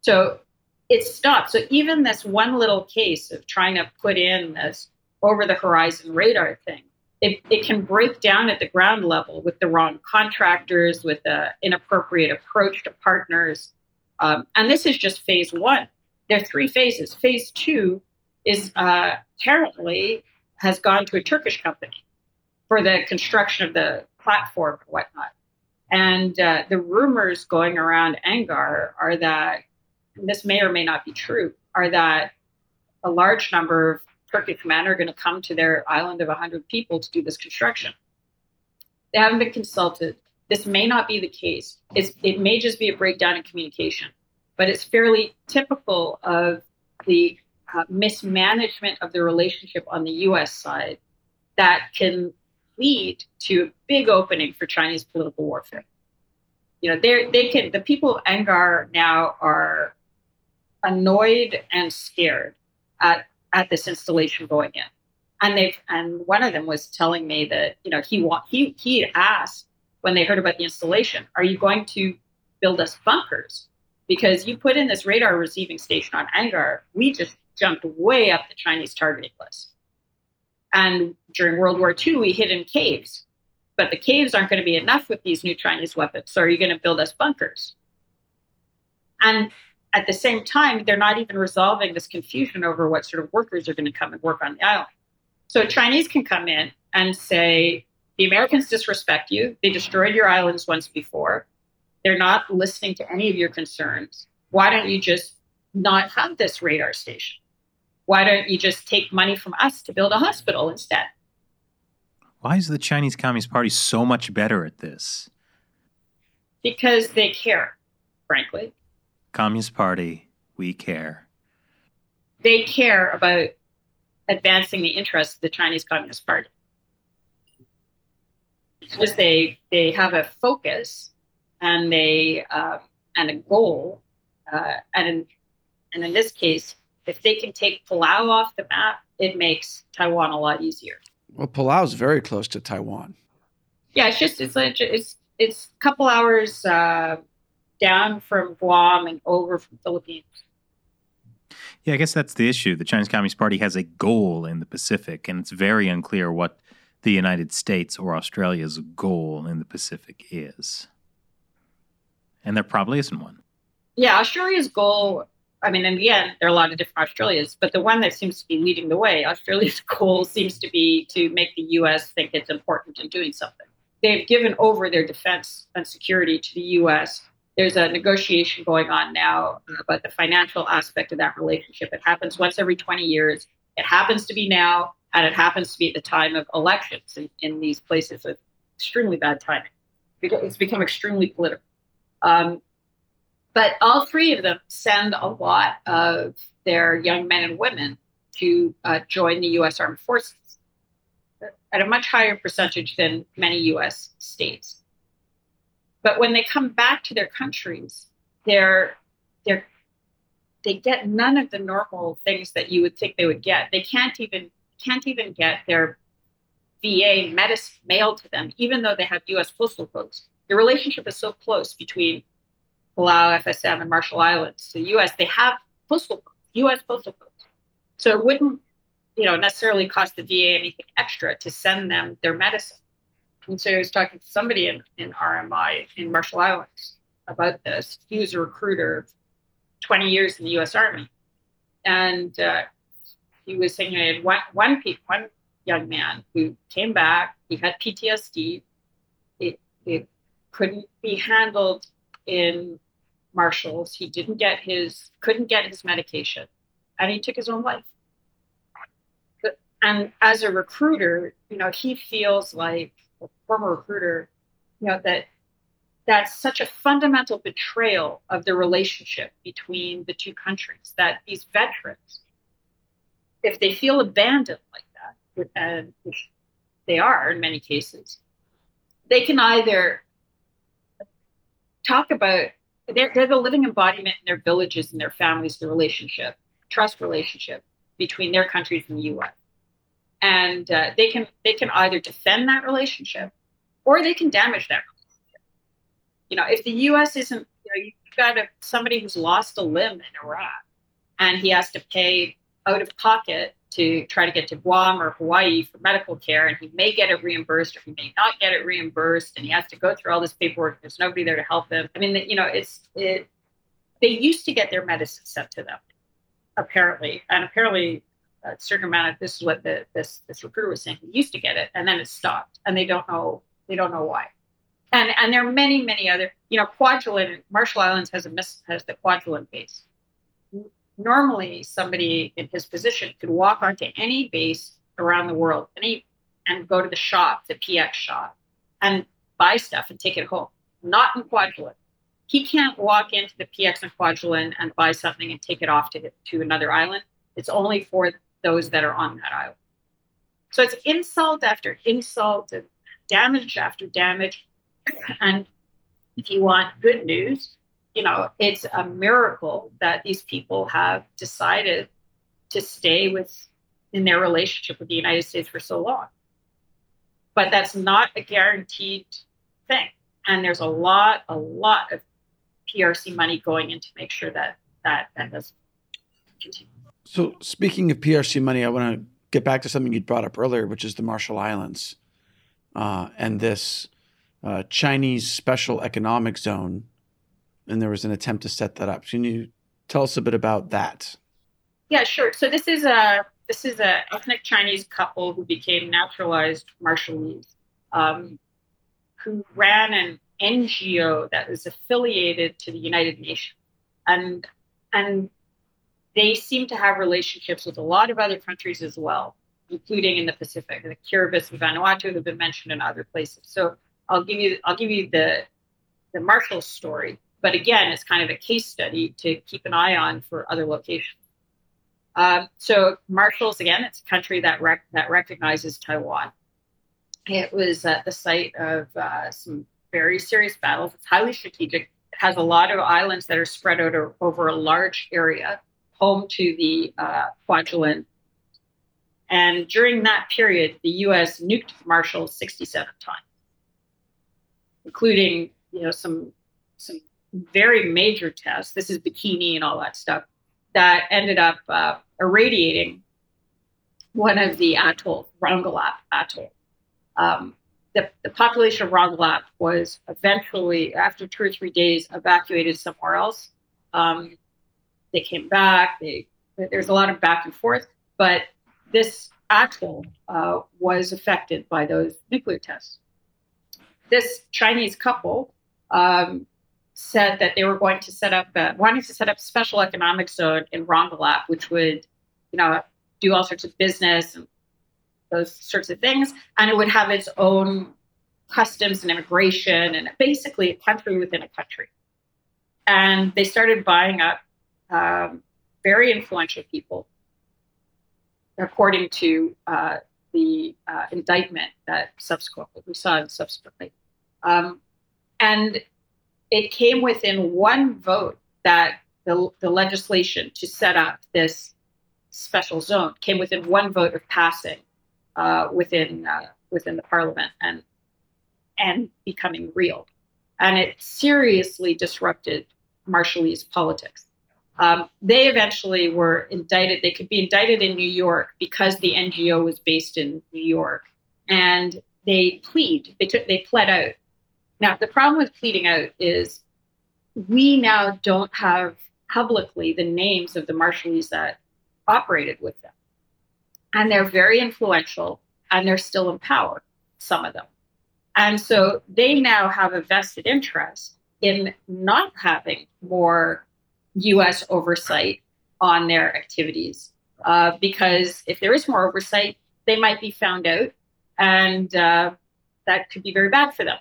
So it stopped. So even this one little case of trying to put in this over the horizon radar thing, it, it can break down at the ground level with the wrong contractors, with an inappropriate approach to partners. Um, and this is just phase one. There are three phases. Phase two is uh, apparently has gone to a Turkish company for the construction of the platform and whatnot. And uh, the rumors going around Angaur are that this may or may not be true, are that a large number of Turkish men are going to come to their island of 100 people to do this construction. They haven't been consulted. This may not be the case. It's, it may just be a breakdown in communication, but it's fairly typical of the uh, mismanagement of the relationship on the US side that can lead to a big opening for Chinese political warfare. You know, they they can the people of Angaur now are annoyed and scared at at this installation going in. And they and one of them was telling me that you know he want he he asked when they heard about the installation, are you going to build us bunkers? Because you put in this radar receiving station on Angaur, we just jumped way up the Chinese targeting list. And during World War II, we hid in caves. But the caves aren't going to be enough with these new Chinese weapons. So are you going to build us bunkers? And at the same time, they're not even resolving this confusion over what sort of workers are going to come and work on the island. So Chinese can come in and say, the Americans disrespect you. They destroyed your islands once before. They're not listening to any of your concerns. Why don't you just not have this radar station? Why don't you just take money from us to build a hospital instead? Why is the Chinese Communist Party so much better at this? Because they care, frankly. Communist Party, we care. They care about advancing the interests of the Chinese Communist Party. Because they they have a focus and they uh, and a goal, uh, and in, and in this case, if they can take Palau off the map, it makes Taiwan a lot easier. Well, Palau is very close to Taiwan. Yeah, it's just it's it's it's a couple hours uh, down from Guam and over from Philippines. Yeah, I guess that's the issue. The Chinese Communist Party has a goal in the Pacific, and it's very unclear what the United States or Australia's goal in the Pacific is. And there probably isn't one. Yeah, Australia's goal, I mean, in the end, there are a lot of different Australias, but the one that seems to be leading the way, Australia's (laughs) goal seems to be to make the US think it's important in doing something. They've given over their defense and security to the US there's a negotiation going on now about the financial aspect of that relationship. It happens once every 20 years. It happens to be now, and it happens to be at the time of elections in, in these places with extremely bad timing. It's become extremely political. Um, but all three of them send a lot of their young men and women to uh, join the U.S. Armed Forces at a much higher percentage than many U.S. states. But when they come back to their countries, they're they're they get none of the normal things that you would think they would get. They can't even can't even get their VA medicine mailed to them, even though they have U.S. postal codes. The relationship is so close between Palau, FSM, and Marshall Islands the U.S. They have postal U.S. postal codes, so it wouldn't, you know, necessarily cost the VA anything extra to send them their medicine. And so I was talking to somebody in, in RMI in Marshall Islands about this. He was a recruiter, 20 years in the U.S. Army. And uh, he was saying I had one, one, one young man who came back, he had PTSD. It, it couldn't be handled in Marshalls. He didn't get his, couldn't get his medication, and he took his own life. And as a recruiter, you know, he feels like a former recruiter, you know, that that's such a fundamental betrayal of the relationship between the two countries that these veterans, if they feel abandoned like that, and which they are in many cases, they can either talk about they're, they're the living embodiment in their villages and their families, the relationship, trust relationship between their countries and the U.S and uh, they can they can either defend that relationship or they can damage that relationship. You know, if the U.S. isn't, you know, you've got a, somebody who's lost a limb in Iraq, and he has to pay out of pocket to try to get to Guam or Hawaii for medical care, and he may get it reimbursed or he may not get it reimbursed, and he has to go through all this paperwork. There's nobody there to help him. I mean, you know, it's it. They used to get their medicine sent to them, apparently, and apparently a certain amount of this is what the this this recruiter was saying. He used to get it, and then it stopped, and they don't know they don't know why. And and there are many many other you know Kwajalein Marshall Islands has a miss has the Kwajalein base. Normally, somebody in his position could walk onto any base around the world, any and go to the shop, the PX shop, and buy stuff and take it home. Not in Kwajalein. He can't walk into the PX in Kwajalein and buy something and take it off to to another island. It's only for those that are on that island. So it's insult after insult and damage after damage. And if you want good news, you know, it's a miracle that these people have decided to stay with in their relationship with the United States for so long. But that's not a guaranteed thing. And there's a lot, a lot of PRC money going in to make sure that that, that doesn't continue. So, speaking of PRC money, I want to get back to something you brought up earlier, which is the Marshall Islands. uh, and this uh, Chinese Special Economic Zone, and there was an attempt to set that up. Can you tell us a bit about that? Yeah, sure. So this is a this is a ethnic Chinese couple who became naturalized Marshallese, um, who ran an NGO that was affiliated to the United Nations, and and they seem to have relationships with a lot of other countries as well, including in the Pacific. The Kiribati and Vanuatu have been mentioned in other places. So I'll give you I'll give you the the Marshall story, but again, it's kind of a case study to keep an eye on for other locations. Um, so Marshalls again, it's a country that rec- that recognizes Taiwan. It was at the site of uh, some very serious battles. It's highly strategic. It has a lot of islands that are spread out over a large area, home to the uh, Kwajalein. And during that period, the U.S. nuked Marshall 67 times, including you know some some very major tests. This is Bikini and all that stuff that ended up uh, irradiating one of the atolls, Rongelap Atoll. Um, the, the population of Rongelap was eventually, after two or three days, evacuated somewhere else. Um, they came back. They, there's a lot of back and forth, but this atoll uh, was affected by those nuclear tests. This Chinese couple um, said that they were going to set up, a, wanting to set up a special economic zone in Rongelap, which would, you know, do all sorts of business and those sorts of things, and it would have its own customs and immigration, and basically a country within a country. And they started buying up um, very influential people, according to uh, the uh, indictment that subsequently we saw subsequently. Um, and it came within one vote that the, the legislation to set up this special zone came within one vote of passing uh, within uh, within the parliament and and becoming real, and it seriously disrupted Marshallese politics. Um, they eventually were indicted. They could be indicted in New York because the NGO was based in New York, and they plead. They took. They pled out now, the problem with pleading out is we now don't have publicly the names of the Marshallese that operated with them. And they're very influential and they're still in power, some of them. And so they now have a vested interest in not having more US oversight on their activities. Uh, because if there is more oversight, they might be found out, and uh, that could be very bad for them.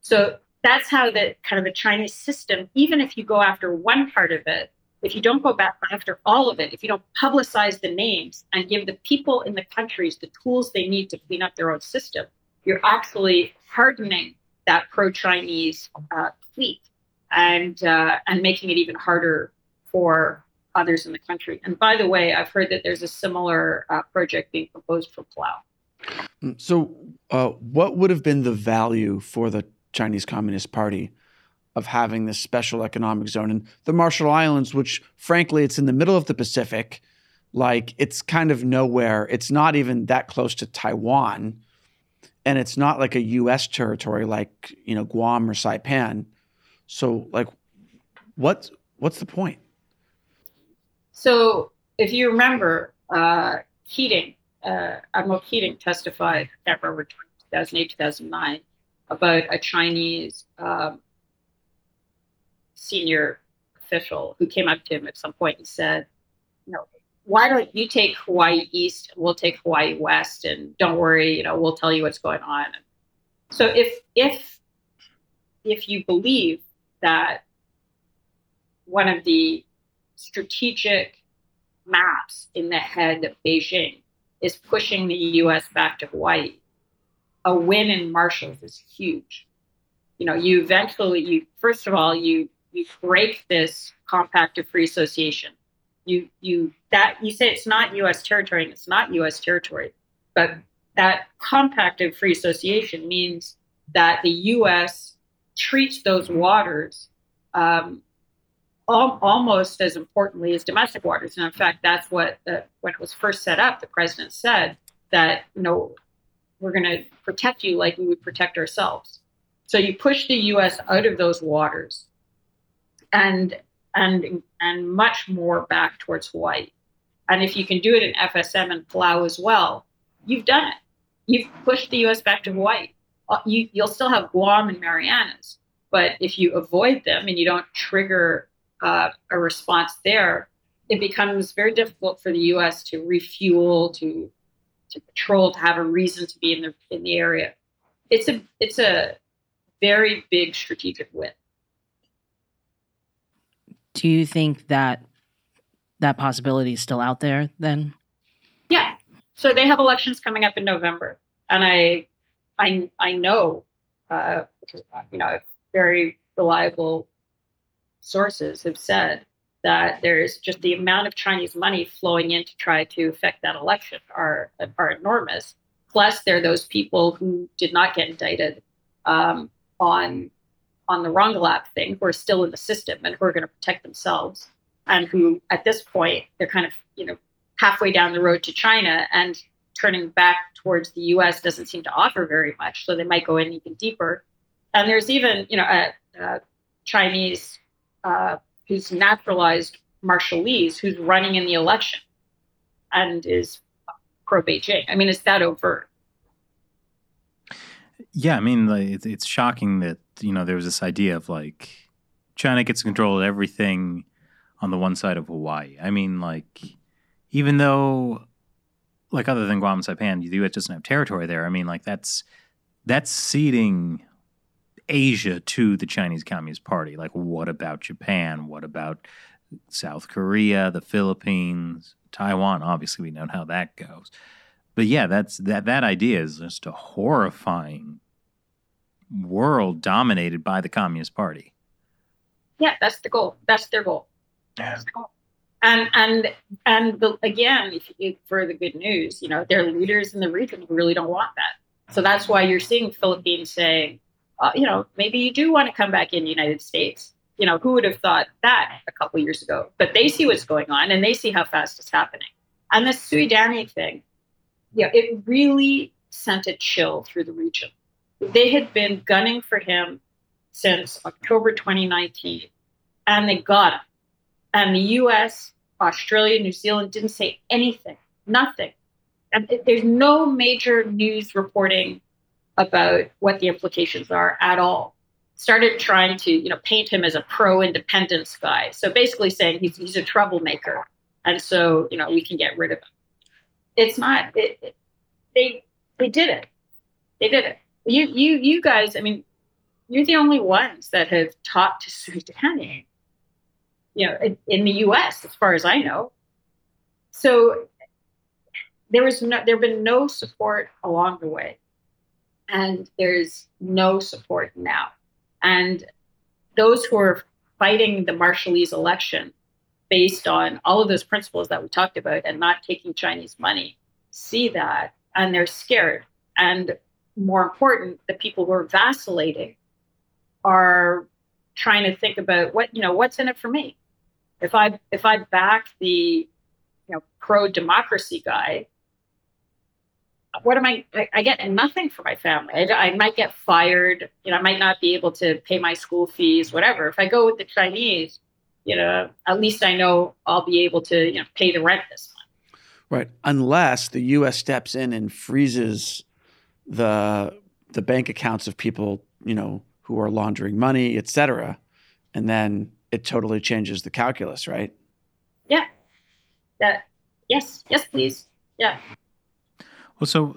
So that's how the kind of the Chinese system, even if you go after one part of it, if you don't go back after all of it, if you don't publicize the names and give the people in the countries the tools they need to clean up their own system, you're actually hardening that pro-Chinese uh, fleet and uh, and making it even harder for others in the country. And by the way, I've heard that there's a similar uh, project being proposed for Palau. Mm, so, uh, what would have been the value for the Chinese Communist Party of having this special economic zone and the Marshall Islands, which frankly, it's in the middle of the Pacific. Like it's kind of nowhere. It's not even that close to Taiwan. And it's not like a US territory like, you know, Guam or Saipan. So like what what's the point? So if you remember, uh, Keating, uh, Admiral Keating testified, I can't remember 2008, 2009, about a Chinese um, senior official who came up to him at some point and said, you know, why don't you take Hawaii East and we'll take Hawaii West and don't worry, you know, we'll tell you what's going on. So if if if you believe that one of the strategic maps in the head of Beijing is pushing the US back to Hawaii, a win in Marshalls is huge. You know, you eventually you first of all you you break this compact of free association. You you that you say it's not U.S. territory and it's not U.S. territory, but that compact of free association means that the U.S. treats those waters um, al- almost as importantly as domestic waters. And in fact, that's what the, when it was first set up, the president said that you know we're going to protect you like we would protect ourselves. So you push the U.S. out of those waters, and and and much more back towards Hawaii. And if you can do it in FSM and Palau as well, you've done it. You've pushed the U.S. back to Hawaii. Uh, you, you'll still have Guam and Marianas, but if you avoid them and you don't trigger uh, a response there, it becomes very difficult for the U.S. to refuel, to to patrol, to have a reason to be in the in the area. It's a it's a very big strategic win. Do you think that that possibility is still out there then? Yeah. So they have elections coming up in November, and I I I know uh, you know very reliable sources have said that there's just the amount of Chinese money flowing in to try to affect that election are are enormous. Plus, there are those people who did not get indicted um, on on the Rongelap thing who are still in the system and who are going to protect themselves, and who at this point they're kind of you know halfway down the road to China and turning back towards the U.S. doesn't seem to offer very much, so they might go in even deeper. And there's even you know a, a Chinese uh, who's naturalized Marshallese who's running in the election and is pro Beijing. I mean, it's that overt. Yeah, I mean, it's shocking that you know there was this idea of like China gets control of everything on the one side of Hawaii. I mean, like even though like other than Guam and Saipan, the U.S. doesn't have territory there. I mean, like that's that's ceding Asia to the Chinese Communist Party. Like, what about Japan? What about South Korea, the Philippines, Taiwan? Obviously, we know how that goes. But yeah, that's that. That idea is just a horrifying world dominated by the Communist Party. Yeah, that's the goal. That's their goal. That's the goal. And and and the, again, if you, for the good news, you know, there are leaders in the region who really don't want that. So that's why you're seeing Philippines saying, uh, you know, maybe you do want to come back in the United States. You know, who would have thought that a couple years ago? But they see what's going on and they see how fast it's happening. And the Suidani thing, yeah, it really sent a chill through the region. They had been gunning for him since October 2019, and they got him. And the US, Australia, New Zealand didn't say anything, nothing. And there's no major news reporting about what the implications are at all. Started trying to, you know, paint him as a pro-independence guy. So basically saying he's he's a troublemaker, and so you know we can get rid of him. It's not. It, it, they they did it. They did it. You you you guys. I mean, you're the only ones that have talked to Suidani. You know, in, in the U.S. as far as I know. So there was no, there been no support along the way and there's no support now. And those who are fighting the Marshallese election based on all of those principles that we talked about and not taking Chinese money see that and they're scared. And more important, the people who are vacillating are trying to think about what, you know, what's in it for me? If I if I back the you know pro democracy guy, what am I, I, I get nothing for my family. I, I, might get fired. You know, I might not be able to pay my school fees, whatever. If I go with the Chinese, you know, at least I know I'll be able to, you know, pay the rent this month. Right. Unless the U.S. steps in and freezes the the bank accounts of people, you know, who are laundering money, et cetera, and then it totally changes the calculus, right? Yeah. That. Yes. Yes, please. Yeah. Well, so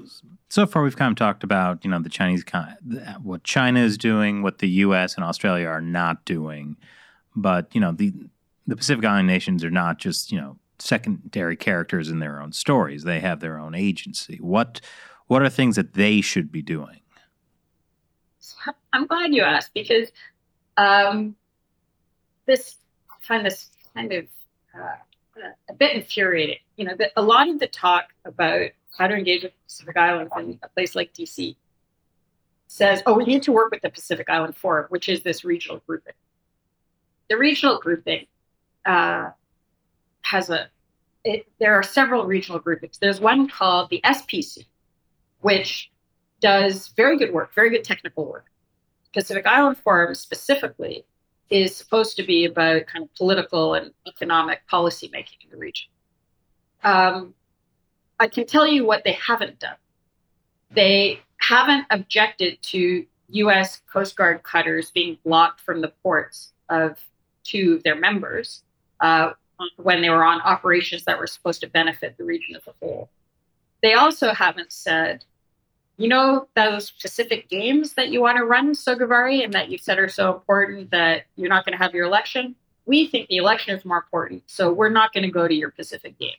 so far we've kind of talked about you know the Chinese what China is doing, what the U.S. and Australia are not doing, but you know the the Pacific Island nations are not just you know secondary characters in their own stories; they have their own agency. What what are things that they should be doing? I'm glad you asked because um, this kind this kind of uh, a bit infuriating. You know, that a lot of the talk about how to engage with Pacific Islands in a place like DC says, oh, we need to work with the Pacific Island Forum, which is this regional grouping. The regional grouping uh, has a, it, there are several regional groupings. There's one called the SPC, which does very good work, very good technical work. Pacific Island Forum specifically is supposed to be about kind of political and economic policy making in the region. Um, I can tell you what they haven't done. They haven't objected to U.S. Coast Guard cutters being blocked from the ports of two of their members uh, when they were on operations that were supposed to benefit the region as a whole. They also haven't said, you know, those Pacific games that you want to run, Sogavare, and that you said are so important that you're not going to have your election. We think the election is more important, so we're not going to go to your Pacific games.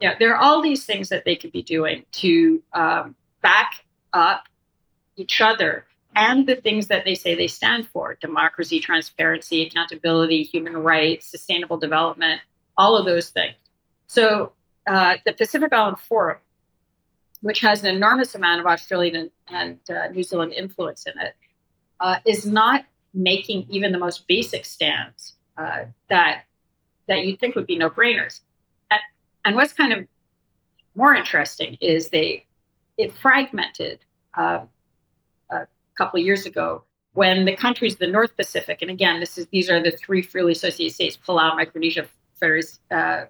Yeah, there are all these things that they could be doing to um, back up each other and the things that they say they stand for democracy, transparency, accountability, human rights, sustainable development, all of those things. So, uh, the Pacific Island Forum, which has an enormous amount of Australian and, and uh, New Zealand influence in it, uh, is not making even the most basic stands uh, that that you'd think would be no brainers. And, what's kind of more interesting is they it fragmented uh, couple of years ago when the countries of the North Pacific, and again, this is these are the three freely associated states: Palau, Micronesia, Federation, uh,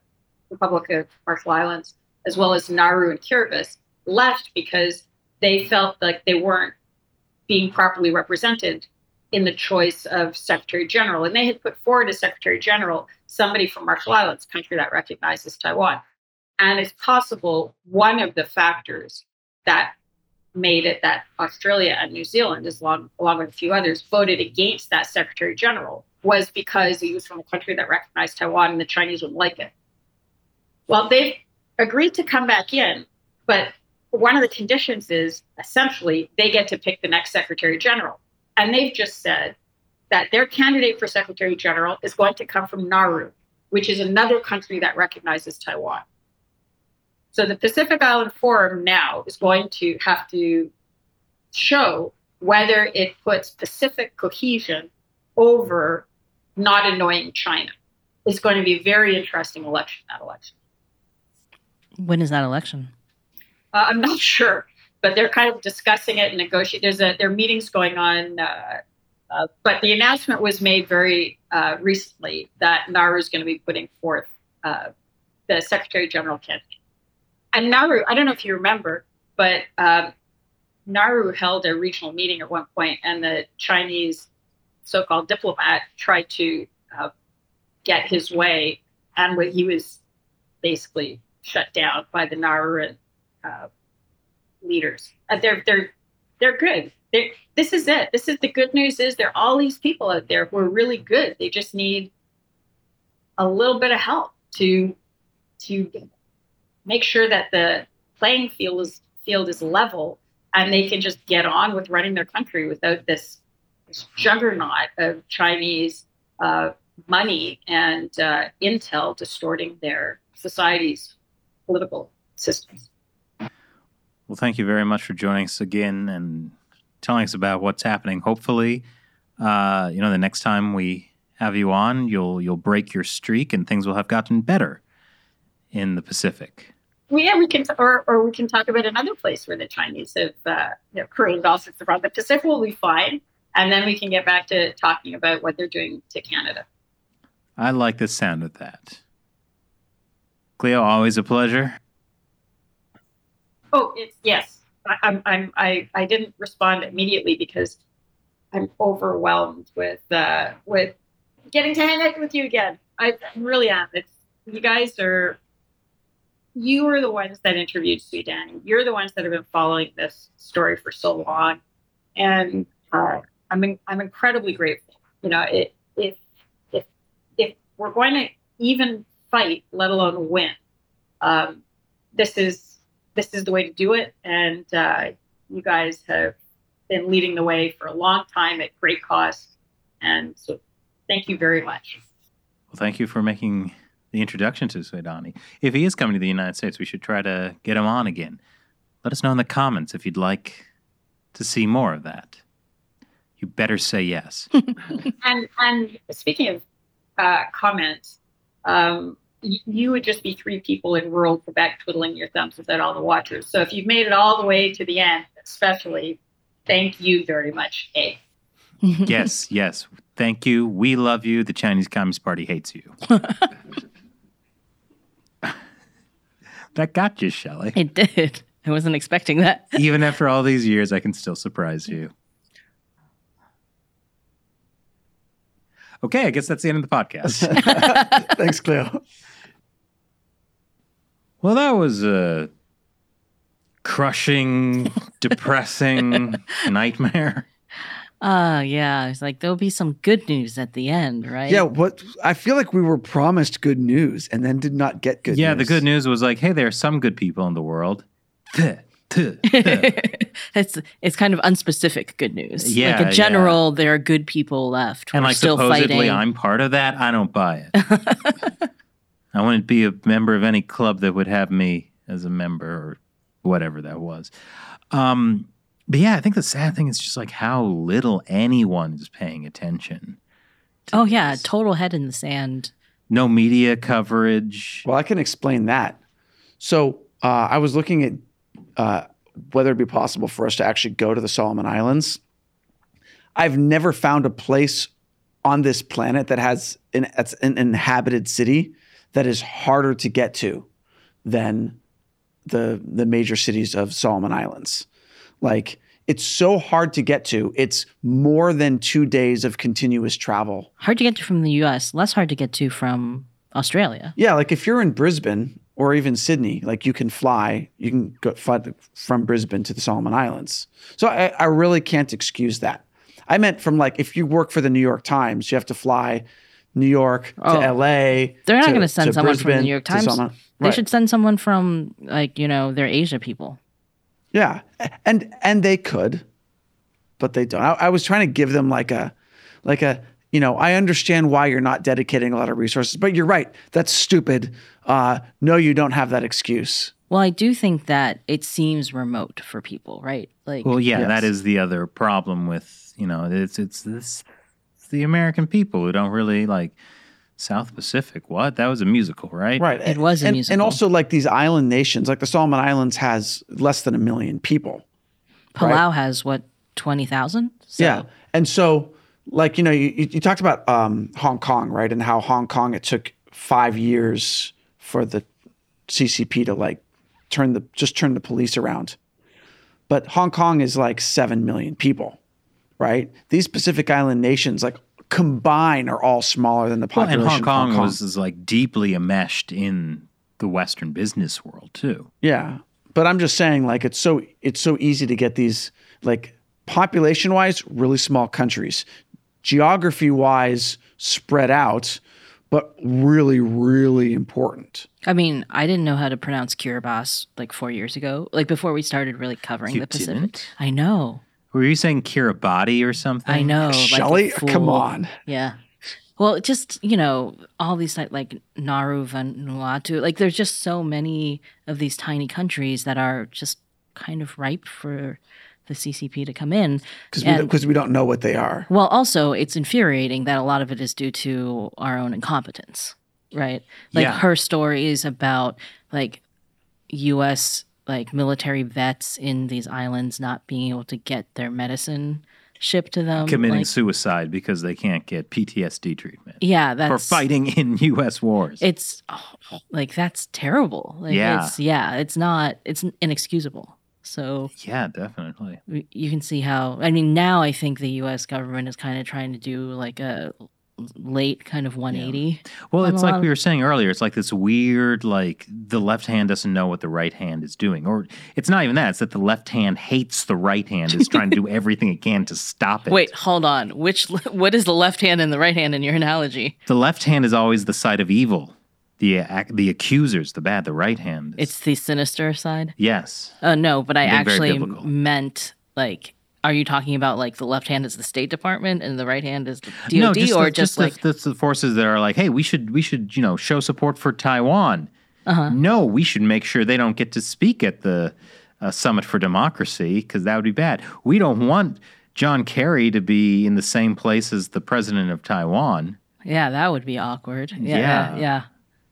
Republic of Marshall Islands, as well as Nauru and Kiribati, left because they felt like they weren't being properly represented in the choice of Secretary General, and they had put forward as Secretary General somebody from Marshall Islands, country that recognizes Taiwan. And it's possible one of the factors that made it that Australia and New Zealand, as long, along with a few others, voted against that Secretary General was because he was from a country that recognized Taiwan and the Chinese wouldn't like it. Well, they agreed to come back in, but one of the conditions is essentially they get to pick the next Secretary General. And they've just said that their candidate for Secretary General is going to come from Nauru, which is another country that recognizes Taiwan. So the Pacific Island Forum now is going to have to show whether it puts Pacific cohesion over not annoying China. It's going to be a very interesting election, that election. When is that election? Uh, I'm not (laughs) sure, but they're kind of discussing it and negotiating. There's a there are meetings going on, uh, uh, but the announcement was made very uh, recently that Nauru is going to be putting forth uh, the Secretary General candidate and Nauru, I don't know if you remember, but um, Nauru held a regional meeting at one point, and the Chinese so-called diplomat tried to uh, get his way, and he was basically shut down by the Nauruan uh, leaders. Uh, they're they're they're good. They're, this is it. This is the good news. Is there are all these people out there who are really good. They just need a little bit of help to to make sure that the playing field is field is level and they can just get on with running their country without this, this juggernaut of Chinese uh, money and uh, intel distorting their society's political systems. Well, thank you very much for joining us again and telling us about what's happening. Hopefully, uh, you know, the next time we have you on, you'll you'll break your streak and things will have gotten better in the Pacific. Well, yeah, we can, or, or we can talk about another place where the Chinese have uh, you know, created all sorts of problems. The Pacific will be fine, and then we can get back to talking about what they're doing to Canada. I like the sound of that. Cleo, always a pleasure. Oh, it's yes. I, I'm, I'm, I, I didn't respond immediately because I'm overwhelmed with, uh, with getting to hang out with you again. I really am. It's you guys are you are the ones that interviewed Suidani. You're the ones that have been following this story for so long, and uh, I'm in, I'm incredibly grateful. You know, it, if if if we're going to even fight, let alone win, um, this is this is the way to do it. And uh, you guys have been leading the way for a long time at great cost, and so thank you very much. Well, thank you for making the introduction to Suidani. If he is coming to the United States, we should try to get him on again. Let us know in the comments if you'd like to see more of that. You better say yes. (laughs) and and speaking of uh, comments, um, y- you would just be three people in rural Quebec twiddling your thumbs without all the watchers. So if you've made it all the way to the end, especially, thank you very much, A. (laughs) yes, yes. Thank you. We love you. The Chinese Communist Party hates you. (laughs) that got you, Shelley. It did. I wasn't expecting that. (laughs) Even after all these years, I can still surprise you. Okay, I guess that's the end of the podcast. Thanks, Cleo. Well, that was a crushing, (laughs) depressing nightmare. Uh yeah. It's like there'll be some good news at the end, right? Yeah, what I feel like we were promised good news and then did not get good news. yeah, news. the good news was like, hey, there are some good people in the world. Tuh, tuh, tuh. (laughs) it's it's kind of unspecific good news. Yeah, like a general, there are good people left. and We're like still supposedly fighting. I'm part of that. I don't buy it. (laughs) I wouldn't be a member of any club that would have me as a member or whatever that was. Um, but yeah, I think the sad thing is just like how little anyone is paying attention. to oh yeah, this. total head in the sand. no media coverage. Well, I can explain that. So uh, I was looking at uh, whether it'd be possible for us to actually go to the Solomon Islands. I've never found a place on this planet that has an, that's an inhabited city that is harder to get to than the the major cities of Solomon Islands. Like it's so hard to get to. It's more than two days of continuous travel. Hard to get to from the U.S. Less hard to get to from Australia. Yeah, like if you're in Brisbane or even Sydney, like you can fly, you can go fly from Brisbane to the Solomon Islands. So I, I really can't excuse that. I meant from like if you work for the New York Times, you have to fly New York to Oh. L.A. They're not to- going to send to someone from the Brisbane New York Times. Solomon- They should send someone from like you know their Asia people. Yeah, and and they could, but they don't. I, I was trying to give them like a, like a, you know, I understand why you're not dedicating a lot of resources, but you're right. That's stupid. Uh, no, you don't have that excuse. Well, I do think that it seems remote for people, right? Like, Well, yeah, Yes. that is the other problem with you know it's it's this it's the American people who don't really like South Pacific. What that was a musical, right? Right. It was a and, musical. And also, like these island nations, like the Solomon Islands has less than a million people. Palau has what twenty thousand. Yeah. And so, like, you know, you, you you talked about um, Hong Kong, right? And how Hong Kong, it took five years for the CCP to like turn the, just turn the police around. But Hong Kong is like 7 million people, right? These Pacific Island nations, like, combine are all smaller than the population. Well, population and Hong of Kong, was is like deeply enmeshed in the Western business world too. Yeah. But I'm just saying like it's so it's so easy to get these like population wise really small countries. Geography wise spread out but really really important. I mean, I didn't know how to pronounce Kiribati like four years ago, like before we started really covering You the Pacific. didn't? I know, Were you saying Kiribati or something? I know. like come on. Yeah. Well, just you know, all these like, like Nauru, Vanuatu, like there's just so many of these tiny countries that are just kind of ripe for the CCP to come in. Cuz we because we don't know what they are. Well, also, it's infuriating that a lot of it is due to our own incompetence, right? Like Yeah. her stories about like U.S. like military vets in these islands not being able to get their medicine shipped to them. committing like, suicide because they can't get PTSD treatment yeah, that's for fighting (laughs) in U.S. wars. It's oh, like that's terrible. Like, Yeah. it's, yeah, it's not. It's inexcusable. So yeah, definitely. you can see how i mean now i think the us government is kind of trying to do like a late kind of 180 Well, it's like lot we were saying earlier. It's like this weird, like the left hand doesn't know what the right hand is doing, or it's not even that. It's that the left hand hates the right hand, is trying to do (laughs) everything it can to stop it. wait hold on which (laughs) what is the left hand and the right hand in your analogy the left hand is always the side of evil. The ac- the accusers, the bad. The right hand. Is, it's the sinister side yes. uh no but i actually meant like are you talking about like the left hand is the state department and the right hand is the dod no, just or the, just, the- like the, the forces that are like, hey, we should we should you know show support for Taiwan. uh-huh No, we should make sure they don't get to speak at the uh, Summit for Democracy because that would be bad. We don't want John Kerry to be in the same place as the president of Taiwan. yeah that would be awkward yeah Yeah. yeah, yeah.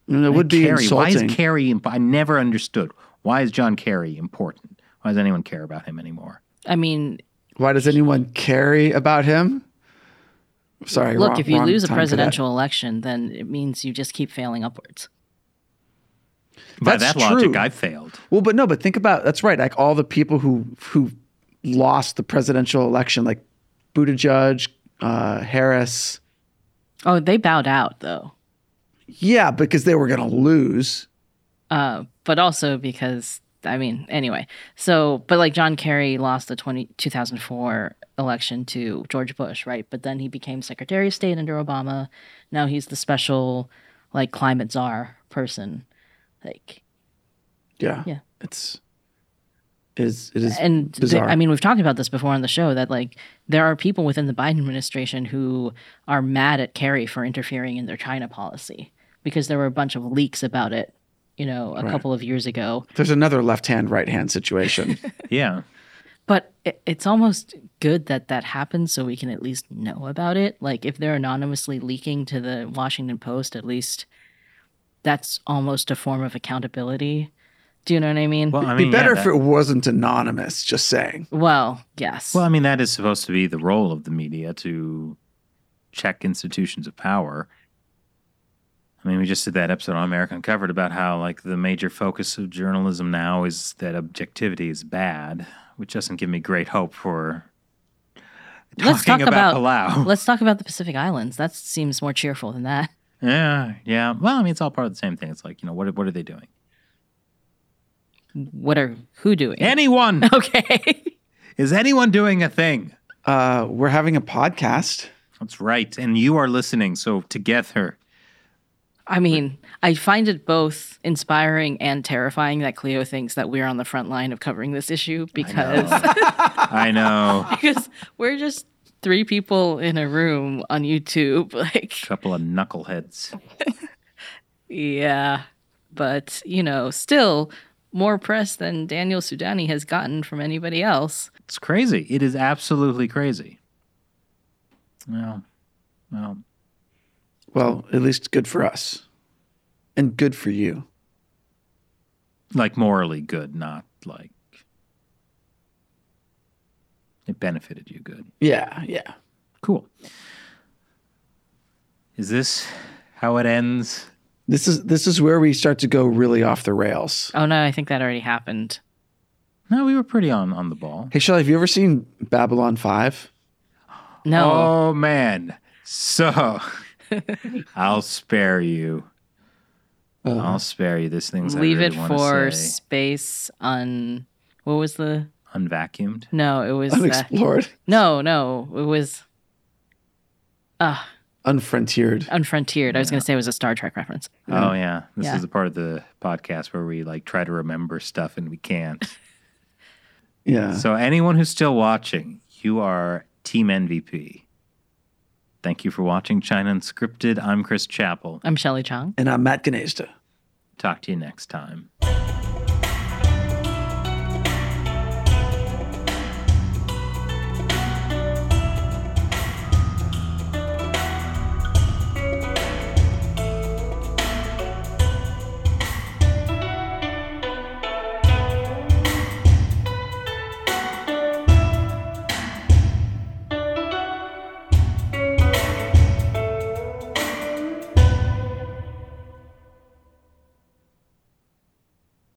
And it would be Kerry. Why is Kerry? Imp- I never understood. Why is John Kerry important? Why does anyone care about him anymore? I mean, Why does anyone carry about him? Sorry. look, wrong- if you lose a time for that. presidential election, then it means you just keep failing upwards. By That's that logic, true. I failed. Well, but no, but think about that's right. Like all the people who who lost the presidential election, like Buttigieg, uh, Harris. Oh, they bowed out though. Yeah, because they were going to lose. Uh, but also because I mean, anyway. So, but like John Kerry lost the 20, 2004 election to George Bush, right? But then he became Secretary of State under Obama. Now he's the special like climate czar person. Like Yeah. Yeah. It's it is it is and bizarre. I mean, we've talked about this before on the show that like there are people within the Biden administration who are mad at Kerry for interfering in their China policy because there were a bunch of leaks about it, you know, a Right. couple of years ago. there's another left hand right hand situation. (laughs) Yeah. But it, it's almost good that that happens so we can at least know about it. Like if they're anonymously leaking to the Washington Post, at least that's almost a form of accountability. Do you know what I mean? Well, I It'd mean, be better yeah, if it wasn't anonymous. Just saying. well, yes. Well, I mean, that is supposed to be the role of the media to check institutions of power. I mean, we just did that episode on America Uncovered about how, like, the major focus of journalism now is that objectivity is bad, which doesn't give me great hope for Let's talking talk about- Palau. (laughs) Let's talk about the Pacific Islands. That seems more cheerful than that. Yeah, yeah. Well, I mean, it's all part of the same thing. It's like, you know, what what are they doing? What are who doing? Anyone (laughs) okay. is anyone doing a thing? Uh, we're having a podcast. That's right, and you are listening. So together, I mean, I find it both inspiring and terrifying that Cleo thinks that we're on the front line of covering this issue because I know (laughs) (laughs) because we're just three people in a room on YouTube. (laughs) Like, a couple of knuckleheads. yeah, but you know, still more press than Daniel Suidani has gotten from anybody else. It's crazy. It is absolutely crazy. Well, well, Well, at least good for us, and good for you. like morally good, not like it benefited you good. Yeah, yeah. Cool. Is this how it ends? This is this is where we start to go really off the rails. Oh no, I think that already happened. No, we were pretty on on the ball. Hey, Shelly, have you ever seen Babylon Five? No, Oh man. So (laughs) I'll spare you. Uh, I'll spare you. This thing's I leave really it for say. space un. What was the? unvacuumed. No, it was uh, unexplored, no, no, it was uh unfrontiered. unfrontiered. I was going to say it was a Star Trek reference. Oh yeah, this Yeah. is the part of the podcast where we like try to remember stuff and we can't. (laughs) Yeah. so anyone who's still watching, you are Team MVP. Thank you for watching China Unscripted. I'm Chris Chappell. I'm Shelly Zhang. And I'm Matt Gnaizda. Talk to you next time.